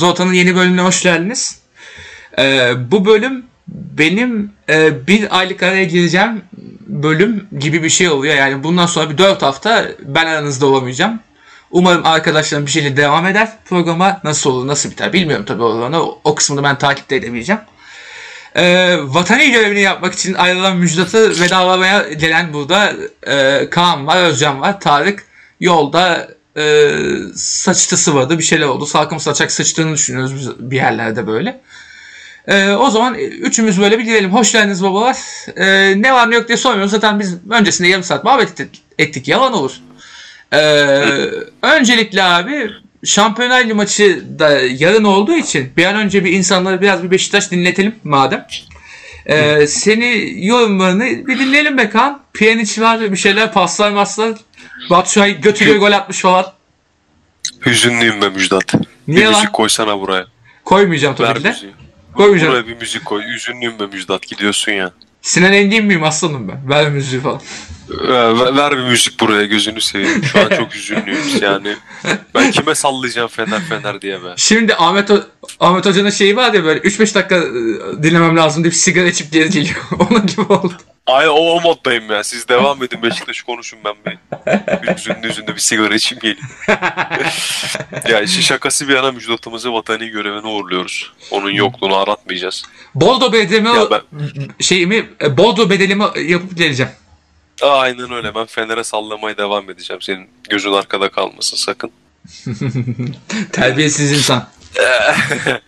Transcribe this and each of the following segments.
Uzata'nın yeni bölümüne hoş geldiniz. Ee, bu bölüm benim e, bir aylık araya gireceğim bölüm gibi bir şey oluyor. Yani bundan sonra bir 4 hafta ben aranızda olamayacağım. Umarım arkadaşlarım bir şeyle devam eder. Programa nasıl olur, nasıl biter bilmiyorum tabii olanı. O, o kısmını ben takipte edemeyeceğim. Ee, vatani görevini yapmak için ayrılan müjdatı vedalamaya gelen burada e, Kaan var, Özcan var, Tarık yolda e, saçta sıvadı bir şeyler oldu. Salkım saçak sıçtığını düşünüyoruz biz bir yerlerde böyle. E, o zaman üçümüz böyle bir girelim. Hoş geldiniz babalar. E, ne var ne yok diye sormuyoruz. Zaten biz öncesinde yarım saat muhabbet ettik. Yalan olur. E, öncelikle abi Şampiyonlar Ligi maçı da yarın olduğu için bir an önce bir insanlara biraz bir Beşiktaş dinletelim madem. Ee, seni yorumlarını bir dinleyelim be Kaan. Pjanic var bir şeyler paslar maslar. Batshuayi götürüyor gol atmış falan. Hüzünlüyüm be Müjdat. Niye bir lan? müzik koysana buraya. Koymayacağım tabii ki de. müziği. Koymayacağım. Buraya bir müzik koy. Hüzünlüyüm be Müjdat. Gidiyorsun ya. Sinan Engin miyim aslanım ben? Ver müziği falan. Ee, Ver, ver bir müzik buraya gözünü seveyim. Şu an çok hüzünlüyüm yani. Ben kime sallayacağım Fener Fener diye be. Şimdi Ahmet, Ho- Ahmet Hoca'nın şeyi var ya böyle 3-5 dakika e, dinlemem lazım deyip sigara içip geri geliyor. Onun gibi oldu. Ay o, o moddayım ya. Siz devam edin Beşiktaş konuşun ben bir hüzünlü hüzünlü bir sigara içeyim geleyim. ya işin şakası bir yana Müjdat'ımızı vatani görevine uğurluyoruz. Onun yokluğunu aratmayacağız. Boldo bedelimi Ya ben- şeyimi e, Boldo bedelimi yapıp geleceğim. Aynen öyle. Ben Fener'e sallamaya devam edeceğim. Senin gözün arkada kalmasın sakın. Terbiyesiz insan.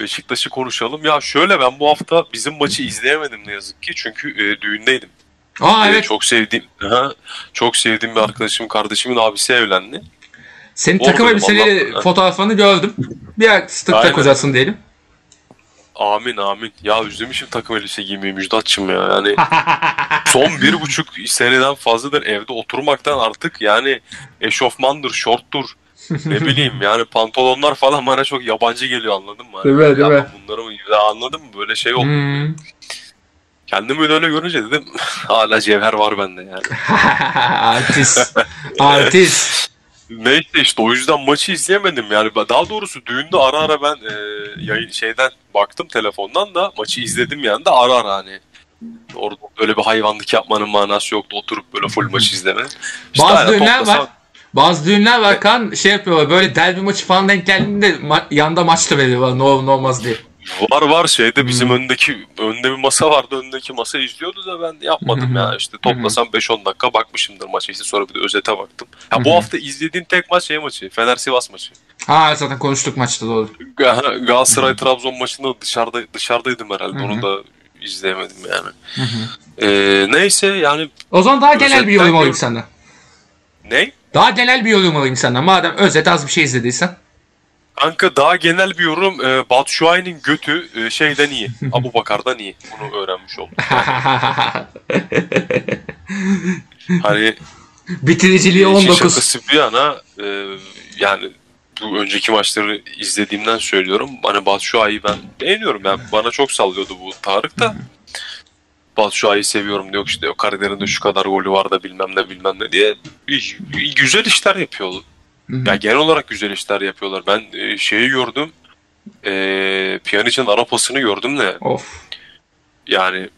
Beşiktaş'ı konuşalım. Ya şöyle ben bu hafta bizim maçı izleyemedim ne yazık ki. Çünkü e, düğündeydim. Aa E, evet. çok sevdiğim aha, çok sevdiğim bir arkadaşım kardeşimin abisi evlendi. Senin Oradayım, takım elbiseli fotoğrafını gördüm. Bir tık Aynen. tak hocasın diyelim. Amin amin. Ya özlemişim takım elbise giymeyi Müjdatçım ya. Yani son bir buçuk seneden fazladır evde oturmaktan artık yani eşofmandır, şorttur, ne bileyim yani pantolonlar falan bana çok yabancı geliyor anladın mı? Mi, değil Ya mi? Bunları mı ya anladın mı? Böyle şey oldu. Hmm. Kendimi öyle görünce dedim hala cevher var bende yani. Artist. Artist. Neyse işte o yüzden maçı izleyemedim yani. Daha doğrusu düğünde ara ara ben e, yayın şeyden baktım telefondan da maçı izledim yani de ara ara hani. Orada öyle bir hayvanlık yapmanın manası yoktu. Oturup böyle full maçı izleme. İşte Bazı düğünler toplasan- var. Bazı düğünler var kan şey yapıyorlar böyle derbi maçı falan denk geldiğinde ma- yanda maç da veriyorlar ne olur ne olmaz diye. Var var şeyde bizim Hmm. öndeki önde bir masa vardı. Öndeki masa izliyordu da ben yapmadım ya. İşte toplasam 5-10 dakika bakmışımdır maça işte sonra bir de özete baktım. Ya bu hafta izlediğim tek maç şey maçı. Fener Sivas maçı. Ha zaten konuştuk maçta doğru. Ga- Galatasaray Trabzon maçında dışarıda dışarıdaydım herhalde. Onu da izleyemedim yani. Ee, neyse yani O zaman daha genel bir yorum alayım senden. ne? Daha genel bir yorum alayım senden. Madem özet az bir şey izlediysen. Kanka daha genel bir yorum. E, Batshuayi'nin götü e, şeyden iyi. Abu Bakar'dan iyi. Bunu öğrenmiş oldum. Hani Bitiriciliği işin 19. şakası bir yana e, yani bu önceki maçları izlediğimden söylüyorum. Hani Batshuayi'yi ben beğeniyorum. Yani bana çok sallıyordu bu Tarık da. Batshuayi'yi seviyorum diyor işte o kariyerinde şu kadar golü var da bilmem ne bilmem ne diye güzel işler yapıyor. Ya genel olarak güzel işler yapıyorlar. Ben e, şeyi gördüm. E, Pjanic'in ara pasını gördüm de Of. yani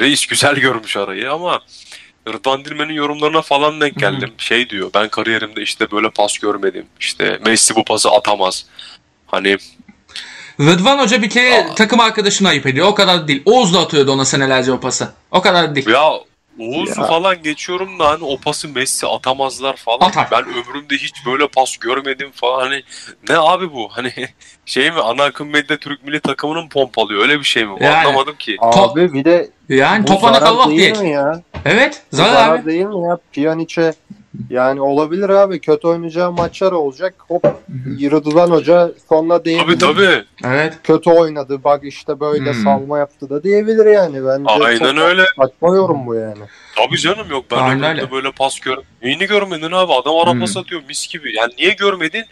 reis güzel görmüş arayı ama Rıdvan Dilmen'in yorumlarına falan denk geldim. Şey diyor ben kariyerimde işte böyle pas görmedim. İşte Messi bu pası atamaz. Hani Rıdvan Hoca bir kere Aa. takım arkadaşını ayıp ediyor. O kadar değil. Oğuz da atıyordu ona senelerce o pası. O kadar değil. ya Oğuz'u falan geçiyorum da hani o pası Messi atamazlar falan. Atar. Ben ömrümde hiç böyle pas görmedim falan. Hani ne abi bu? Hani şey mi ana akım medya Türk milli takımının pompalıyor öyle bir şey mi? Yani. Anlamadım ki. Abi bir de Yani bu topana zarar kallah değil diye. mi ya? Evet. Bu Zarar zarar abi. değil mi ya? Pjanic'e yani olabilir abi. Kötü oynayacağı maçlar olacak. Hop Rıdvan Hoca sonuna değindi. Tabii tabii. Evet. Kötü oynadı. Bak işte böyle Hmm. salma yaptı da diyebilir yani. Bence Aynen çok öyle. Saçma yorum bu yani. Tabii canım yok ben Aynen öyle. böyle pas gör. Neyini görmedin abi? Adam ara Hmm. pas atıyor mis gibi. Yani niye görmedin?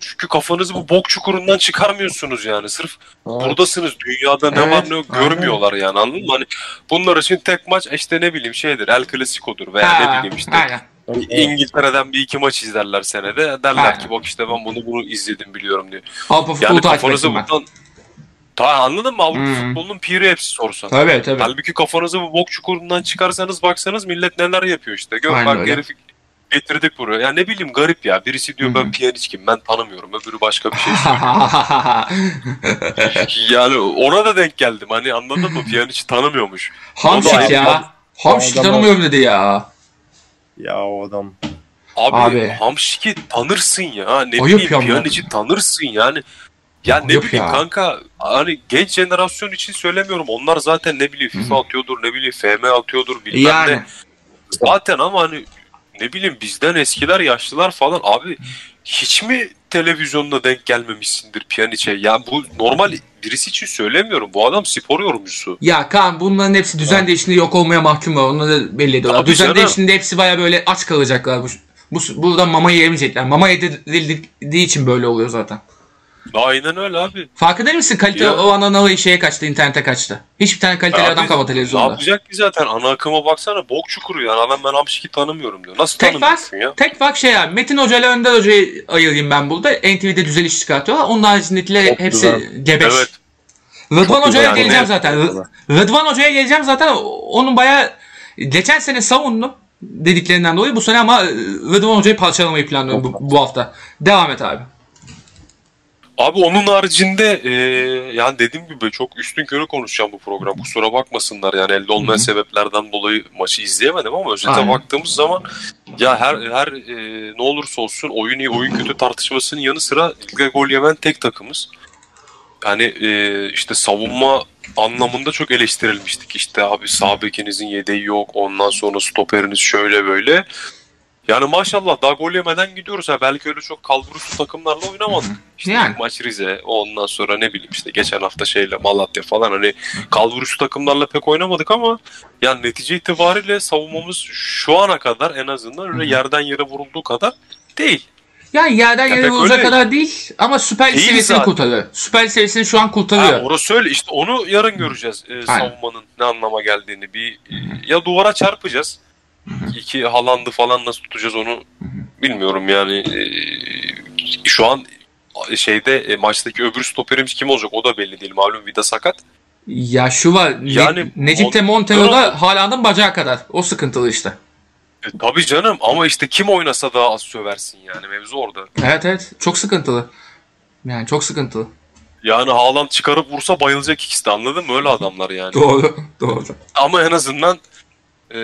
Çünkü kafanızı bu bok çukurundan çıkarmıyorsunuz yani. Sırf buradasınız. Dünyada ne Evet, var ne yok aynen. görmüyorlar yani anladın mı? Hani bunlar için tek maç işte ne bileyim şeydir. El Clasico'dur veya Ha, ne bileyim işte. Aynen. İngiltere'den bir iki maç izlerler senede. Derler Aynen. ki bak işte ben bunu bunu izledim biliyorum diyor. Avrupa futbolu Yani takip kafanızı ettim ben. buradan... Ta anladın mı? Avrupa Hmm. futbolunun piri hepsi sorsan. Tabii tabii. Halbuki kafanızı bu bok çukurundan çıkarsanız baksanız millet neler yapıyor işte. Gör Aynen bak öyle. herifi getirdik buraya. Ya ne bileyim garip ya. Birisi diyor Hı hı. ben piyanistkim ben tanımıyorum. Öbürü başka bir şey Yani ona da denk geldim. Hani anladın mı? Piyanist tanımıyormuş. Da ya. Hamşik Adama- tanımıyorum dedi ya. Ya o adam. Abi, Abi. Hamşik'i tanırsın ya. Ne Ayıp bileyim ya tanırsın yani. Ya ne Ayıp bileyim ya. kanka hani genç jenerasyon için söylemiyorum. Onlar zaten ne bileyim FIFA atıyordur, ne bileyim FM atıyordur bilmem Yani. ne. Zaten ama hani ne bileyim bizden eskiler, yaşlılar falan abi hiç mi televizyonda denk gelmemişsindir piyaniçe? Ya bu normal birisi için söylemiyorum. Bu adam spor yorumcusu. Ya Kaan bunların hepsi düzen değiştiğinde yok olmaya mahkum var. Onu da belli ediyorlar. Tabii düzen canım. hepsi baya böyle aç kalacaklar. Bu, bu, burada mama yiyemeyecekler. Mama yedirildiği için böyle oluyor zaten. Aynen öyle abi. Farkında mısın? Kalite Ya. o analı şeye kaçtı, internete kaçtı. Hiçbir tane kaliteli Abi, adam kalmadı Ne televizyonda. yapacak ki zaten? Ana akıma baksana bok çukuru yani. Adam ben Hamşik'i tanımıyorum diyor. Nasıl Tek fark, tanımıyorsun ya? tek fark şey abi. Metin Hoca ile Önder Hoca'yı ayırayım ben burada. NTV'de düzel iş çıkartıyorlar. Onun haricindekiler Çok hepsi güzel. gebeş. Evet. Rıdvan Hoca'ya güzel. geleceğim Yani- zaten. Rı- Rıdvan Hoca'ya geleceğim zaten. Onun bayağı geçen sene savundum dediklerinden dolayı. Bu sene ama Rıdvan Hoca'yı parçalamayı planlıyorum bu, bu hafta. Devam et abi. Abi onun haricinde e, yani dediğim gibi çok üstün körü konuşacağım bu program. Kusura bakmasınlar yani elde olmayan Hı hı. sebeplerden dolayı maçı izleyemedim ama özete Aynen. baktığımız zaman ya her her e, ne olursa olsun oyun iyi oyun kötü tartışmasının yanı sıra ligde gol yemen tek takımız. Yani e, işte savunma anlamında çok eleştirilmiştik. İşte abi sağ bekinizin yedeği yok. Ondan sonra stoperiniz şöyle böyle. Yani maşallah daha gol yemeden gidiyoruz. Ha, belki öyle çok kalburüstü takımlarla oynamadık. İşte Yani. maç Rize, ondan sonra ne bileyim işte geçen hafta şeyle Malatya falan hani kalburüstü takımlarla pek oynamadık ama yani netice itibariyle savunmamız şu ana kadar en azından öyle yerden yere vurulduğu kadar değil. Yani yerden Ya yere öyle. kadar değil ama Süper Lig seviyesini zaten. kurtarıyor. Süper Lig seviyesini şu an kurtarıyor. Ha, orası öyle işte onu yarın göreceğiz e, savunmanın ne anlama geldiğini. Bir e, ya duvara çarpacağız. İki Haaland'ı falan nasıl tutacağız onu bilmiyorum yani. E, şu an şeyde e, maçtaki öbür stoperimiz kim olacak o da belli değil. Malum Vida sakat. Ya şu var. Ne, Yani Necip de Mon- Montero'da Haaland'ın bacağı kadar. O sıkıntılı işte. E, tabii canım ama işte kim oynasa daha az söversin yani mevzu orada. Evet evet. Çok sıkıntılı. Yani çok sıkıntılı. Yani Haaland çıkarıp vursa bayılacak ikisi de anladın mı? Öyle adamlar yani. Doğru. Doğru. Ama en azından e,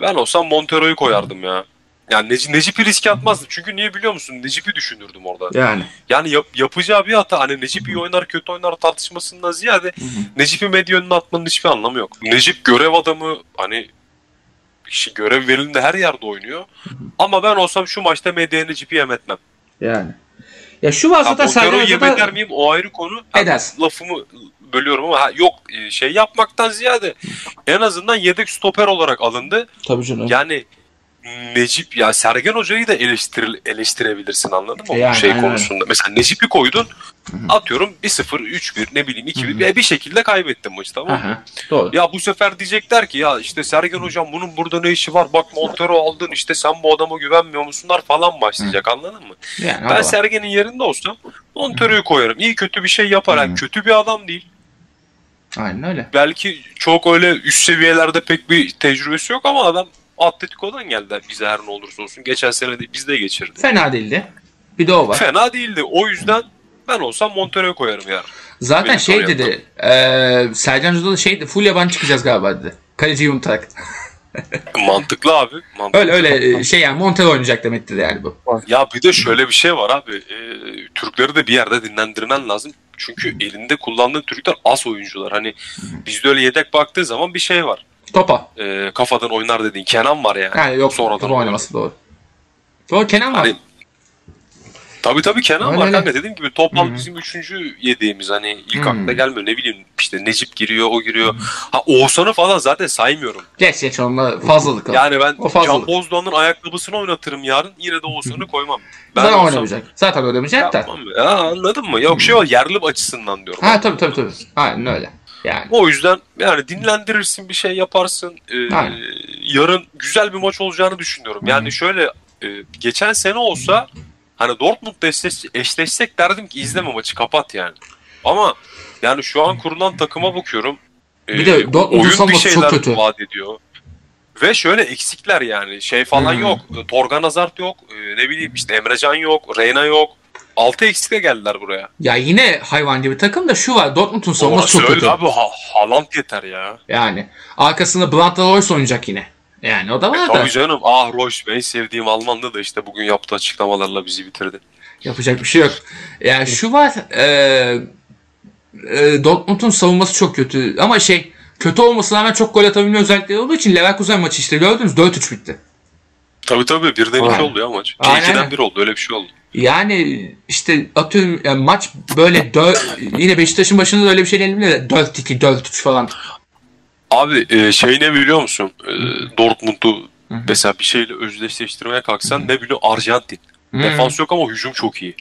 ben olsam Montero'yu koyardım ya. Yani Nec- Necip'i riske atmazdım. Çünkü niye biliyor musun? Necip'i düşünürdüm orada. Yani. Yani yap- yapacağı bir hata hani Necip iyi oynar kötü oynar tartışmasından ziyade Necip'i medya önüne atmanın hiçbir anlamı yok. Necip görev adamı hani kişi görev verildiğinde her yerde oynuyor. Ama ben olsam şu maçta medyaya Necip'i yem etmem. Yani. Ya şu Montero'yu Sergen yem Hoca'da eder miyim o ayrı konu. Edersin. Lafımı bölüyorum ama ha, yok e, şey yapmaktan ziyade en azından yedek stoper olarak alındı. Tabii canım. Yani Necip ya Sergen Hoca'yı da eleştiril, eleştirebilirsin anladın mı? Yani, Bu şey aynen. konusunda. Mesela Necip'i koydun atıyorum 1-0, 3-1 ne bileyim 2-1 bir, bir şekilde kaybettin maçı tamam mı? Doğru. Ya bu sefer diyecekler ki ya işte Sergen Hocam bunun burada ne işi var? Bak Montero aldın işte sen bu adama güvenmiyor musunlar falan başlayacak anladın mı? Yani Ben Sergen'in yerinde olsam Montero'yu koyarım. İyi kötü bir şey yapar. Yani kötü bir adam değil. Aynen öyle. Belki çok öyle üst seviyelerde pek bir tecrübesi yok ama adam Atletico'dan geldi bize her ne olursa olsun. Geçen sene de bizde geçirdi. Fena değildi. Bir de o var. Fena değildi. O yüzden ben olsam Montero'yu koyarım yarın. Zaten Benim şey dedi. eee Sercan Hoca da şey dedi. Full yabancı çıkacağız galiba dedi. Kaleciyi unutarak. Mantıklı abi. Mantıklı. Öyle öyle e, şey yani Montero oynayacak demektir yani bu. Ya bir de şöyle bir şey var abi. Ee, Türkleri de bir yerde dinlendirmen lazım. Çünkü elinde kullandığın Türkler az oyuncular. Hani bizde öyle yedek baktığı zaman bir şey var. Topa. Ee, kafadan oynar dediğin Kenan var yani. Yani yok Sonradan oynaması doğru. Doğru Kenan var. Hani Tabii tabii Kenan Öyle var kanka dediğim gibi Topal Hı hı. bizim üçüncü yediğimiz hani ilk Hı. akla gelmiyor ne bileyim işte Necip giriyor o giriyor. Ha Oğuzhan'ı falan zaten saymıyorum. Geç geç onunla fazlalık o. Yani ben O fazlalık. Can Bozdoğan'ın ayakkabısını oynatırım yarın yine de Oğuzhan'ı koymam. Ben Zaten olsam oynamayacak. Zaten oynamayacak da. ya anladın mı? Yok şey var yerli açısından diyorum. Ha tabii tabii tabii. Aynen öyle. Yani. O yüzden yani dinlendirirsin bir şey yaparsın. Ee, Aynen. yarın güzel bir maç olacağını düşünüyorum. Yani şöyle e, geçen sene olsa hani Dortmund'da eşleş, eşleşsek derdim ki izleme maçı kapat yani. Ama yani şu an kurulan takıma bakıyorum. E, Bir de Dortmund'un oyun bir savunması çok şeyler kötü. vaat ediyor. Ve şöyle eksikler yani şey falan Hmm. yok. Torgan Hazard yok. e, Ne bileyim işte Emrecan yok. Reyna yok. Altı eksikle geldiler buraya. Ya yine hayvan gibi takım da şu var. Dortmund'un savunması çok kötü. abi ha, Haaland yeter ya. Yani arkasında Brandt Royce oynayacak yine. Yani o da var da Tabii canım. Ah Royce en sevdiğim Almanlı da işte bugün yaptığı açıklamalarla bizi bitirdi. yapacak bir şey yok. Yani şu var. E, e, Dortmund'un savunması çok kötü. Ama şey kötü olmasına rağmen çok gol atabilme özellikleri olduğu için Leverkusen maçı işte gördünüz 4-3 bitti. Tabii tabii birden iki oldu ya maç. Aynen. İkiden bir oldu öyle bir şey oldu. Yani işte atıyorum yani maç böyle dö- yine Beşiktaş'ın başında da öyle bir şey değil mi? 4-2, 4-3 falan. Abi e, şey ne biliyor musun? E, Dortmund'u mesela bir şeyle özdeşleştirmeye kalksan ne biliyor? Arjantin. Hmm. Defans yok ama hücum çok iyi.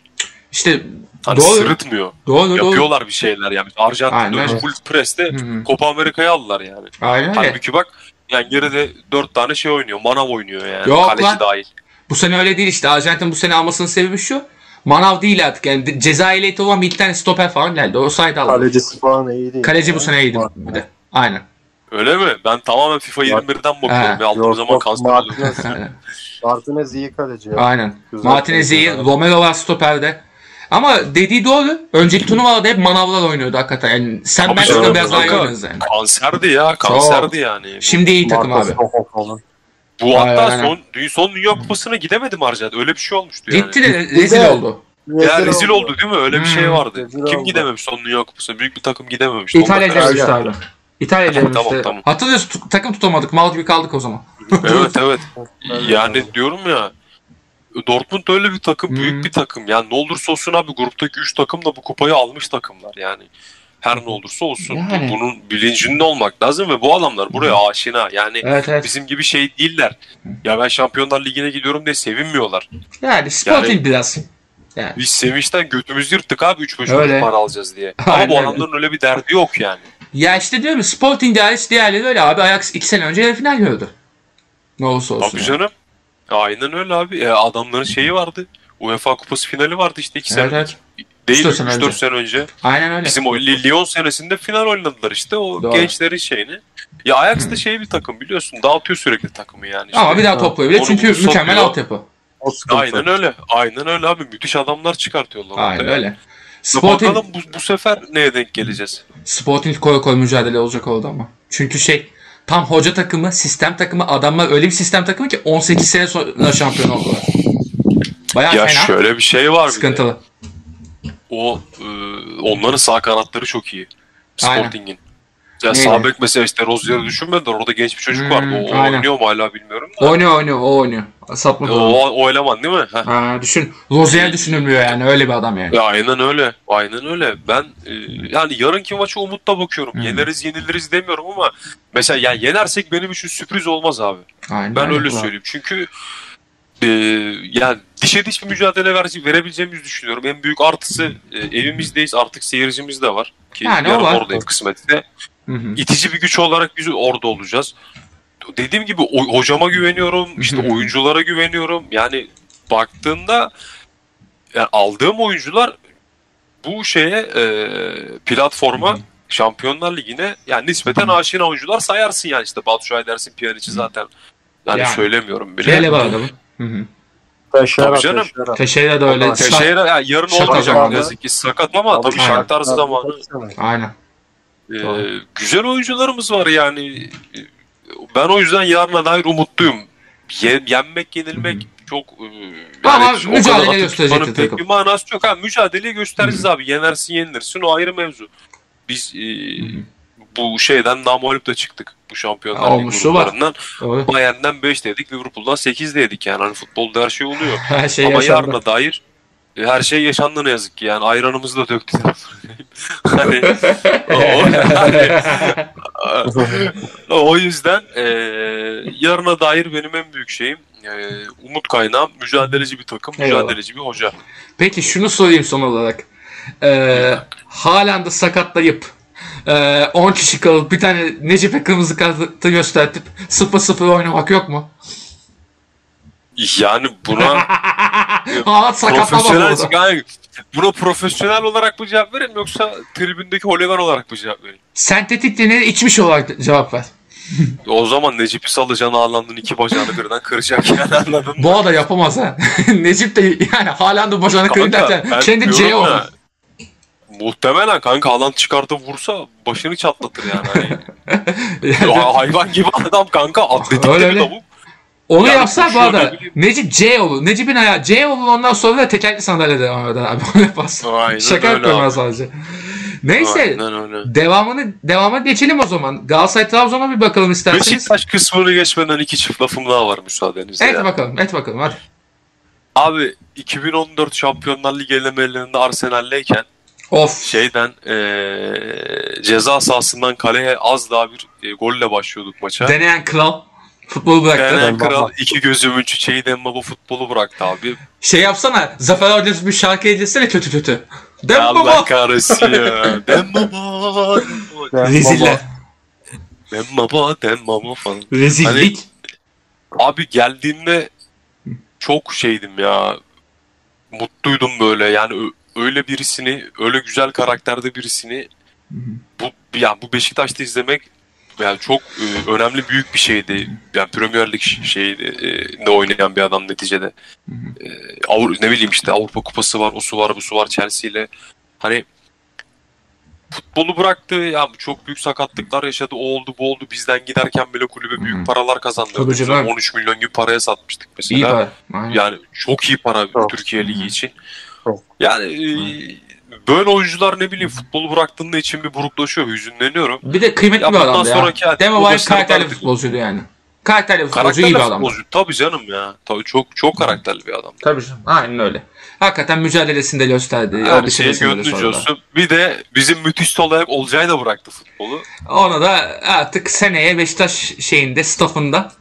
İşte Hani doğru. sırıtmıyor. Doğru doğru. Yapıyorlar bir şeyler yani. Arjantin'de Aynen. full press'te Hı hı. Copa Amerika'yı aldılar yani. Aynen. Halbuki bak yani geride dört tane şey oynuyor. Manav oynuyor yani. Yok Kaleci lan. dahil. Bu sene öyle değil işte. Arjantin bu sene almasının sebebi şu. Manav değil artık. Yani de- ceza ehliyeti olan bir iki tane stoper falan geldi. O sayede aldı. Kalecisi falan iyi değil. Kaleci bu sene iyiydi bir de. Aynen. Öyle mi? Ben tamamen FIFA Yok. 21'den bakıyorum. Ha. Ve aldığım Yok, zaman kanser. Martinez, iyi kaleci ya. Aynen. Güzel Martinez iyi. Romero var stoperde. Ama dediği doğru. Önceki turnuvalarda hep manavlar oynuyordu hakikaten. Yani sen ben de biraz daha iyi oynarız yani. Kanserdi ya. Kanserdi yani. Şimdi iyi takım Marcos abi. Bu hatta Aynen. son, dü- son Dünya Kupası'na gidemedi mi Arjantin? Öyle bir şey olmuştu yani. Gitti de rezil oldu. Ya rezil oldu değil mi? Öyle bir şey Hmm. vardı. Rezil Kim oldu. gidememiş son Dünya Kupası'na? Büyük bir takım da İtalya gelmişti abi. İtalya Tamam, tamam, tamam. Hatırlıyorsun takım tutamadık. Mal gibi kaldık o zaman. evet evet. Yani diyorum ya Dortmund öyle bir takım, Hmm. büyük bir takım. Yani ne olursa olsun abi gruptaki 3 takım da bu kupayı almış takımlar yani. Her ne olursa olsun. Yani. Bunun bilincinde olmak lazım ve bu adamlar buraya aşina. Yani Evet evet. bizim gibi şey değiller. Ya ben Şampiyonlar Ligi'ne gidiyorum diye sevinmiyorlar. Yani Sporting Yani- biraz. Yani. Biz sevinçten götümüzü yırttık abi 3-5 Öyle. kuruş para alacağız diye. Ama Aynen bu adamların öyle bir derdi yok yani. Ya işte diyorum ya, Sporting hariç diğerleri öyle abi. Ajax 2 sene önce yarı final gördü. Ne olursa olsun. Tabii yani. canım. Aynen öyle abi. E, adamların şeyi vardı. UEFA Kupası finali vardı işte 2 Evet, sene. evet. Değil 3-4 sene 3-4 önce. sene önce. Aynen öyle. Bizim o Lyon senesinde final oynadılar işte o Doğru. gençlerin şeyini. Ya Ajax da şey bir takım biliyorsun dağıtıyor sürekli takımı yani. işte. Ama bir daha toplayabilir çünkü mükemmel altyapı. Aynen öyle. Aynen öyle abi. Müthiş adamlar çıkartıyorlar. Aynen ortaya. öyle. Sporting, Bakalım bu, bu sefer neye denk geleceğiz? Sporting koy koy mücadele olacak orada ama. Çünkü şey tam hoca takımı, sistem takımı, adamlar öyle bir sistem takımı ki 18 sene sonra şampiyon oldular. Bayağı Ya fena. şöyle bir şey var bir de. Sıkıntılı. O e, onların sağ kanatları çok iyi. Sporting'in. Ya Neydi? sağ bek mesela işte Rozier'i düşünmediler. Orada genç bir çocuk Hmm, vardı. O, o aynen. oynuyor mu hala bilmiyorum da. Oynuyor oynuyor o oynuyor. Satma O, o, o eleman değil mi? Heh. Ha, düşün. Rozier düşünülmüyor yani öyle bir adam yani. Ya aynen öyle. Aynen öyle. Ben e, yani yarınki maça umutla bakıyorum. Hı. Yeneriz yeniliriz demiyorum ama mesela yani yenersek benim için sürpriz olmaz abi. Aynen Ben öyle öyle. söyleyeyim. Çünkü e, yani dişe diş bir mücadele ver, verebileceğimizi düşünüyorum. En büyük artısı e, evimizdeyiz. Artık seyircimiz de var. Ki Yani o yarın var. oradayım kısmetse. Hı hı. itici bir güç olarak biz orada olacağız. Dediğim gibi o- hocama güveniyorum, işte Hı hı. oyunculara güveniyorum. Yani baktığında yani aldığım oyuncular bu şeye e, platforma Hı hı. Şampiyonlar Ligi'ne yani nispeten aşina oyuncular sayarsın yani işte Batu dersin Pjanic'i zaten. Yani, Yani. söylemiyorum bile. Var adamın. Hı hı. Tabii canım. Teşeira da öyle. Teşeira yani yarın olmayacak ne yazık ki sakat ama tabii Shakhtar Shakhtar zamanı. Aynen. Ee, güzel oyuncularımız var yani. Ben o yüzden yarına dair umutluyum. Ye- yenmek, yenilmek çok e, Ama o mücadele gösterecektir takım. bir manası yok. Ha, mücadeleyi göstereceğiz abi. Yenersin yenilirsin o ayrı mevzu. Biz e, bu şeyden namalip de çıktık. Bu şampiyonlar gruplarından. Bayern'den 5 dedik, Liverpool'dan 8 dedik yani. Hani futbolda her şey oluyor. Her şey Ama yaşandı. yarına dair her şey yaşandı ne yazık ki yani ayranımızı da döktük. hani, o, o yüzden e, yarına dair benim en büyük şeyim e, umut kaynağım mücadeleci bir takım, Eyvallah. mücadeleci bir hoca. Peki şunu sorayım son olarak. Ee, Haaland'ı sakatlayıp Ee, 10 kişi kalıp bir tane Necip'e kırmızı kartı göstertip 0-0 oynamak yok mu? Yani buna Sakatlama profesyonel oldu. yani buna profesyonel olarak mı cevap vereyim yoksa tribündeki holigan olarak mı cevap vereyim? Sentetik deneri içmiş olarak cevap ver. O zaman Necip Salıcan Haaland'ın iki bacağını birden kıracak yani anladın mı? Bu arada yapamaz ha. Necip de yani Haaland'ın bacağını Kanka, derken kendi C olur. Muhtemelen kanka Haaland çıkartıp vursa başını çatlatır yani. Hani, Ya hayvan gibi adam kanka atletik Öyle öyle. lavuk. Onu Yani yapsa bu arada. Necip C olur. Necip'in ayağı C olur ondan sonra da tekerli sandalye devam eder abi. Onu yaparsa. Aynen Şaka yapıyorum sadece. Neyse Aynen öyle. devamını devama geçelim o zaman. Galatasaray Trabzon'a bir bakalım isterseniz. Beşiktaş kısmını geçmeden iki çift lafım daha var müsaadenizle. Et ya. bakalım, et bakalım hadi. Abi 2014 Şampiyonlar Ligi elemelerinde Arsenal'leyken Of. şeyden eee, ceza sahasından kaleye az daha bir e, golle başlıyorduk maça. Deneyen kral futbolu bıraktı. Denen Dembaba. kral iki gözümün çiçeği Dembaba futbolu bıraktı abi. Şey yapsana. Zafer Hocası bir şarkı edilsene kötü kötü. Ya Dem Allah baba. kahretsin ya. Dembaba. Reziller. Dembaba, Dembaba falan. Rezillik. Abi geldiğimde çok şeydim ya. Mutluydum böyle yani öyle birisini, öyle güzel karakterde birisini bu yani bu Beşiktaş'ta izlemek yani çok e, önemli büyük bir şeydi. Yani Premier Lig şeydi e, ne oynayan bir adam neticede. E, Avru- ne bileyim işte Avrupa Kupası var, o su var, bu su var Chelsea ile. Hani futbolu bıraktı ya çok büyük sakatlıklar yaşadı o oldu bu oldu bizden giderken bile kulübe büyük paralar canım. onu 13 milyon gibi paraya satmıştık mesela. İyi para. Aynen. Yani çok iyi para Çok. Türkiye Ligi için. Çok. Yani e, böyle oyuncular ne bileyim futbolu bıraktığında için bir buruklaşıyor, hüzünleniyorum. Bir de kıymetli Ya bir adamdı ya. sonraki Demo başarılar karakterli bir futbolcuydu yani. Karakterli bir futbolcu iyi bir futbolcu. Tabii canım ya. Tabii çok çok karakterli bir adam. Tabii canım. Aynen öyle. Hakikaten gösterdi. Şeyi süresinde de gönlünce sonra da. olsun. Bir de bizim müthiş sol ayak Olcay da bıraktı futbolu. Ona da artık seneye Beşiktaş şeyinde, staffında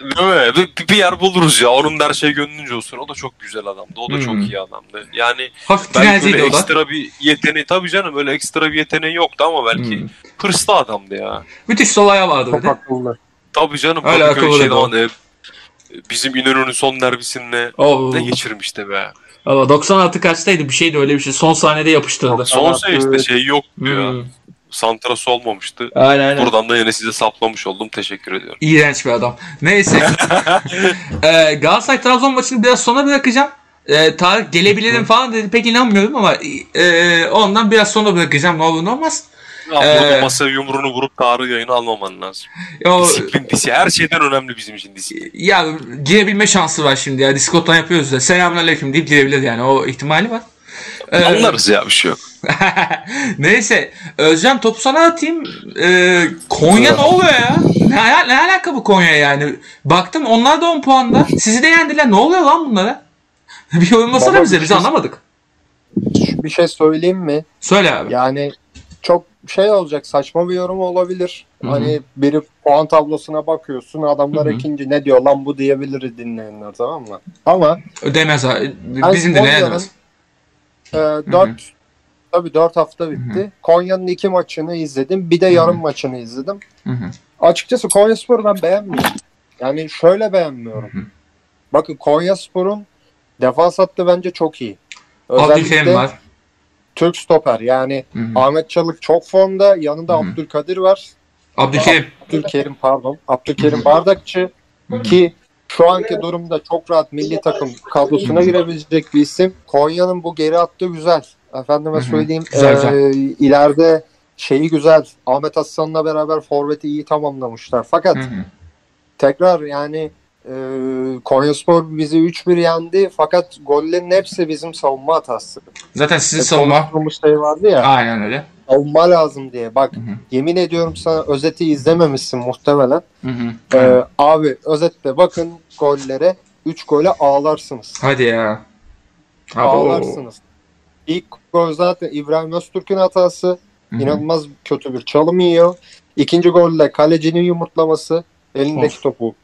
Değil mi? Bir, bir yer buluruz ya. Onun her şey gönlünce olsun. O da çok güzel adamdı. O da Hmm. çok iyi adamdı. Yani hafif belki direnciydi öyle o da. ekstra bir yeteneği tabii canım öyle ekstra bir yeteneği yoktu ama belki Hmm. hırslı adamdı ya. Müthiş sol ayağı vardı Çok akıllı. Tabii canım. Öyle akıllı o. hani bizim İnönü'nün son derbisinde Oo. ne geçirmişti be. Valla 96 kaçtaydı bir şeydi öyle bir şey. Son sahnede yapıştırdı. Son sene işte şey yok ya. Hmm. Santrası olmamıştı. Aynen aynen. Buradan da yine size saplamış oldum. Teşekkür ediyorum. İğrenç bir adam. Neyse. ee, Galatasaray Trabzon maçını biraz sona bırakacağım. Ee, Tarık gelebilirim falan dedi. Pek inanmıyorum ama e, ondan biraz sonra bırakacağım. Ne olur ne olmaz. Ya Ee, masaya yumruğunu vurup Tarık yayını almaman lazım. O, Disiplin, disiplin. Her şeyden önemli bizim için disiplin. ya girebilme şansı var şimdi ya. Discord'dan yapıyoruz da. Selamünaleyküm deyip girebilir yani. O ihtimali var. Ee, Anlarız ya bir şey yok. Neyse. Özcan topu sana atayım. Ee, Konya ne oluyor ya? Ne, ala- ne alaka bu Konya yani? Baktım onlar da 10 puanda. Sizi de yendiler. Ne oluyor lan bunlara? bir yorumlasana Baba, bize. bir Biz şey- anlamadık. Bir şey söyleyeyim mi? Söyle abi. Yani çok şey olacak saçma bir yorum olabilir. Hı hı. Hani biri puan tablosuna bakıyorsun adamlar Hı hı. ikinci ne diyor lan bu diyebilir dinleyenler tamam mı? Ama Demez abi. Bizim Konya'nın, dinleyenler. e, 4 tabii 4 hafta bitti. Konya'nın iki maçını izledim. Bir de yarım maçını izledim. Hı hı. Açıkçası Konyaspor'u ben beğenmiyorum. Yani şöyle beğenmiyorum. Hı hı. Bakın Konyaspor'un defans hattı bence çok iyi. Abdülkerim Özellikle var. Türk stoper yani Hı hı. Ahmet Çalık çok formda. Yanında Hı hı. Abdülkadir var. Abdülkerim. Abdülkerim pardon. Abdülkerim Bardakçı ki şu anki durumda çok rahat milli takım kadrosuna girebilecek bir isim. Konya'nın bu geri attığı güzel. Efendime söyleyeyim Güzel, eee, güzel. ileride şeyi güzel. Ahmet Aslan'la beraber forveti iyi tamamlamışlar. Fakat tekrar yani e, Konyaspor bizi 3-1 yendi fakat gollerin hepsi bizim savunma hatası. Zaten sizin Hep savunma. şey vardı ya Aynen öyle. savunma lazım diye. Bak Hı hı. yemin ediyorum sana özeti izlememişsin muhtemelen. Hı hı. Ee, abi özetle bakın gollere 3 gole ağlarsınız. Hadi ya. Abi, Ağlarsınız. İlk gol zaten İbrahim Öztürk'ün hatası. Hı hı. İnanılmaz kötü bir çalım yiyor. İkinci golde kalecinin yumurtlaması. Elindeki Of. topu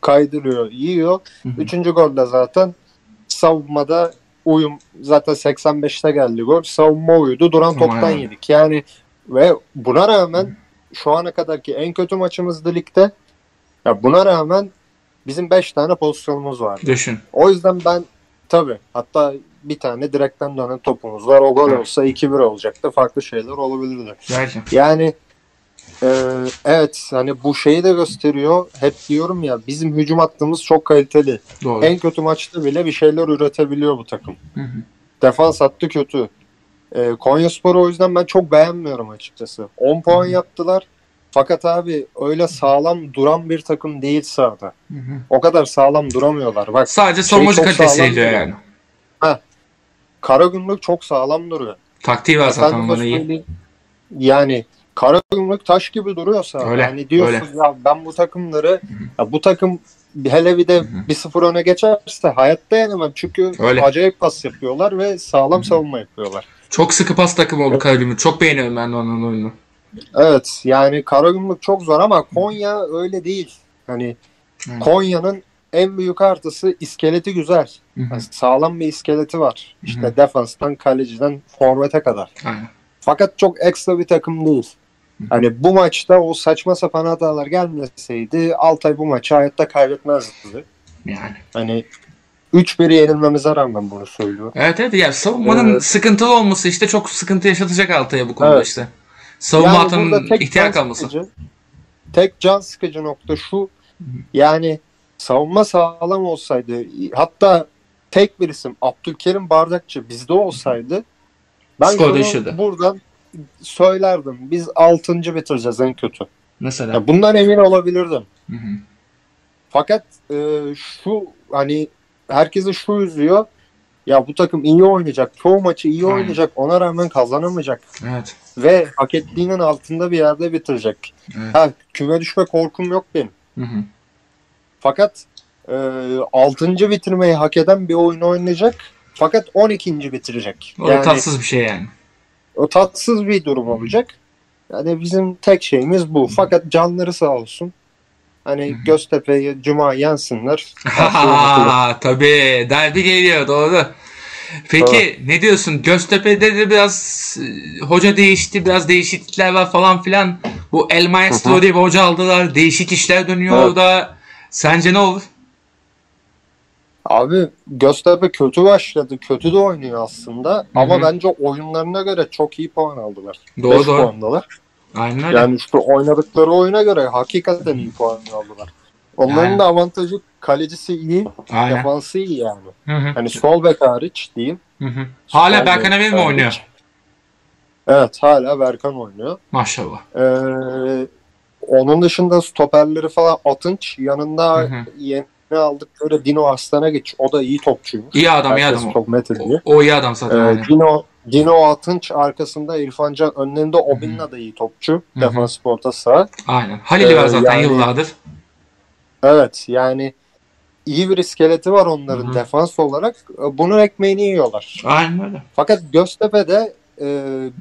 kaydırıyor, yiyor. Hı hı. Üçüncü golde zaten savunmada uyum zaten 85'te geldi gol. Savunma uyudu. Duran toptan Aynen. yedik. Yani Ve buna rağmen şu ana kadarki en kötü maçımızdı ligde. Ya buna rağmen bizim 5 tane pozisyonumuz var. Düşün. O yüzden ben tabii hatta bir tane direkten dönen topumuz var. O gol olsa 2-1 olacaktı. Farklı şeyler olabilirdi. Belki. Yani e, evet hani bu şeyi de gösteriyor. Hep diyorum ya bizim hücum hattımız çok kaliteli. Doğru. En kötü maçta bile bir şeyler üretebiliyor bu takım. Hı hı. Defans hattı kötü. E, Konyaspor'u o yüzden ben çok beğenmiyorum açıkçası. 10 puan Hı hı. yaptılar. Fakat abi öyle sağlam duran bir takım değil sahada. Hı hı. O kadar sağlam duramıyorlar. Bak Sadece savunmacı çok kalitesiyle yani. Karagümrük çok sağlam duruyor. Taktiği var zaten onların iyi. Yani Karagümrük taş gibi duruyor sahada. Öyle, Yani diyorsun ya ben bu takımları ya bu takım hele bir de hı. 1-0 öne geçerse hayatta yenemem. Çünkü Öyle. acayip pas yapıyorlar ve sağlam savunma yapıyorlar. Çok sıkı pas takımı oldu Karagümrük. Çok beğeniyorum ben onun oyununu. Evet yani Karagümrük çok zor ama Konya öyle değil. Hani Hı. Konya'nın en büyük artısı iskeleti güzel. Hı hı. Yani sağlam bir iskeleti var. İşte Hı. defanstan, kaleciden, forvete kadar. Aynen. Fakat çok ekstra bir takım değil. Hani bu maçta o saçma sapan hatalar gelmeseydi Altay bu maçı hayatta kaybetmezdi. Yani. Hani 3-1 yenilmemize rağmen bunu söylüyorum. Evet evet. Ya savunmanın Evet. sıkıntılı olması işte çok sıkıntı yaşatacak Altay'a bu konuda Evet. işte. Savunma Yani tek ihtiyar kalması. sıkıcı, tek can sıkıcı nokta şu. Yani savunma sağlam olsaydı hatta tek bir isim Abdülkerim Bardakçı bizde olsaydı ben buradan söylerdim. Biz 6. bitireceğiz en kötü. Mesela. Ya bundan emin olabilirdim. Hı hı. Fakat e, şu hani herkesi şu üzüyor. Ya bu takım iyi oynayacak. Çoğu maçı iyi Aynen. oynayacak. Ona rağmen kazanamayacak. Evet. Ve hak ettiğinin altında bir yerde bitirecek. Evet. Ha küme düşme korkum yok benim. Hı hı. Fakat e, 6. bitirmeyi hak eden bir oyun oynayacak. Fakat 12. bitirecek. O Yani tatsız bir şey yani. o tatsız bir durum olacak. Yani bizim tek şeyimiz bu. Fakat canları sağ olsun. Hani Göztepe'yi Cuma. Ha tabii derbi geliyor doğru. Peki ne diyorsun? Göztepe'de de biraz e, hoca değişti, biraz değişiklikler var falan filan. Bu El Maestro diye bir hoca aldılar. Değişik işler dönüyor Evet. orada. Sence ne olur? Abi Göztepe kötü başladı. Kötü de oynuyor aslında. Ama hı. bence oyunlarına göre çok iyi puan aldılar. Doğru 5 doğru. puandalar. Aynen öyle. Yani şu oynadıkları oyuna göre hakikaten iyi puan aldılar. Onların Yani. da avantajı kalecisi iyi, Aynen. defansı iyi yani. Hı hı. Hani sol bek hariç diyeyim. Hı hı. Hala Berkan Emir mi oynuyor? Evet hala Berkan oynuyor. Maşallah. Ee, onun dışında stoperleri falan Atınç yanında Hı hı. yeni aldıkları Dino Arslan'a geç. O da iyi topçuymuş. İyi adam iyi Herkes adam o. çok met ediyor. O, o iyi adam zaten. Ee, aynen. Dino, Dino Atınç arkasında İrfan Can önlerinde Obinna da iyi topçu. Defans orta saha. Aynen. Halil var Ee, zaten yani- yıllardır. Evet yani iyi bir iskeleti var onların Hı hı. defans olarak. Bunun ekmeğini yiyorlar. Aynen öyle. Fakat Göztepe'de e,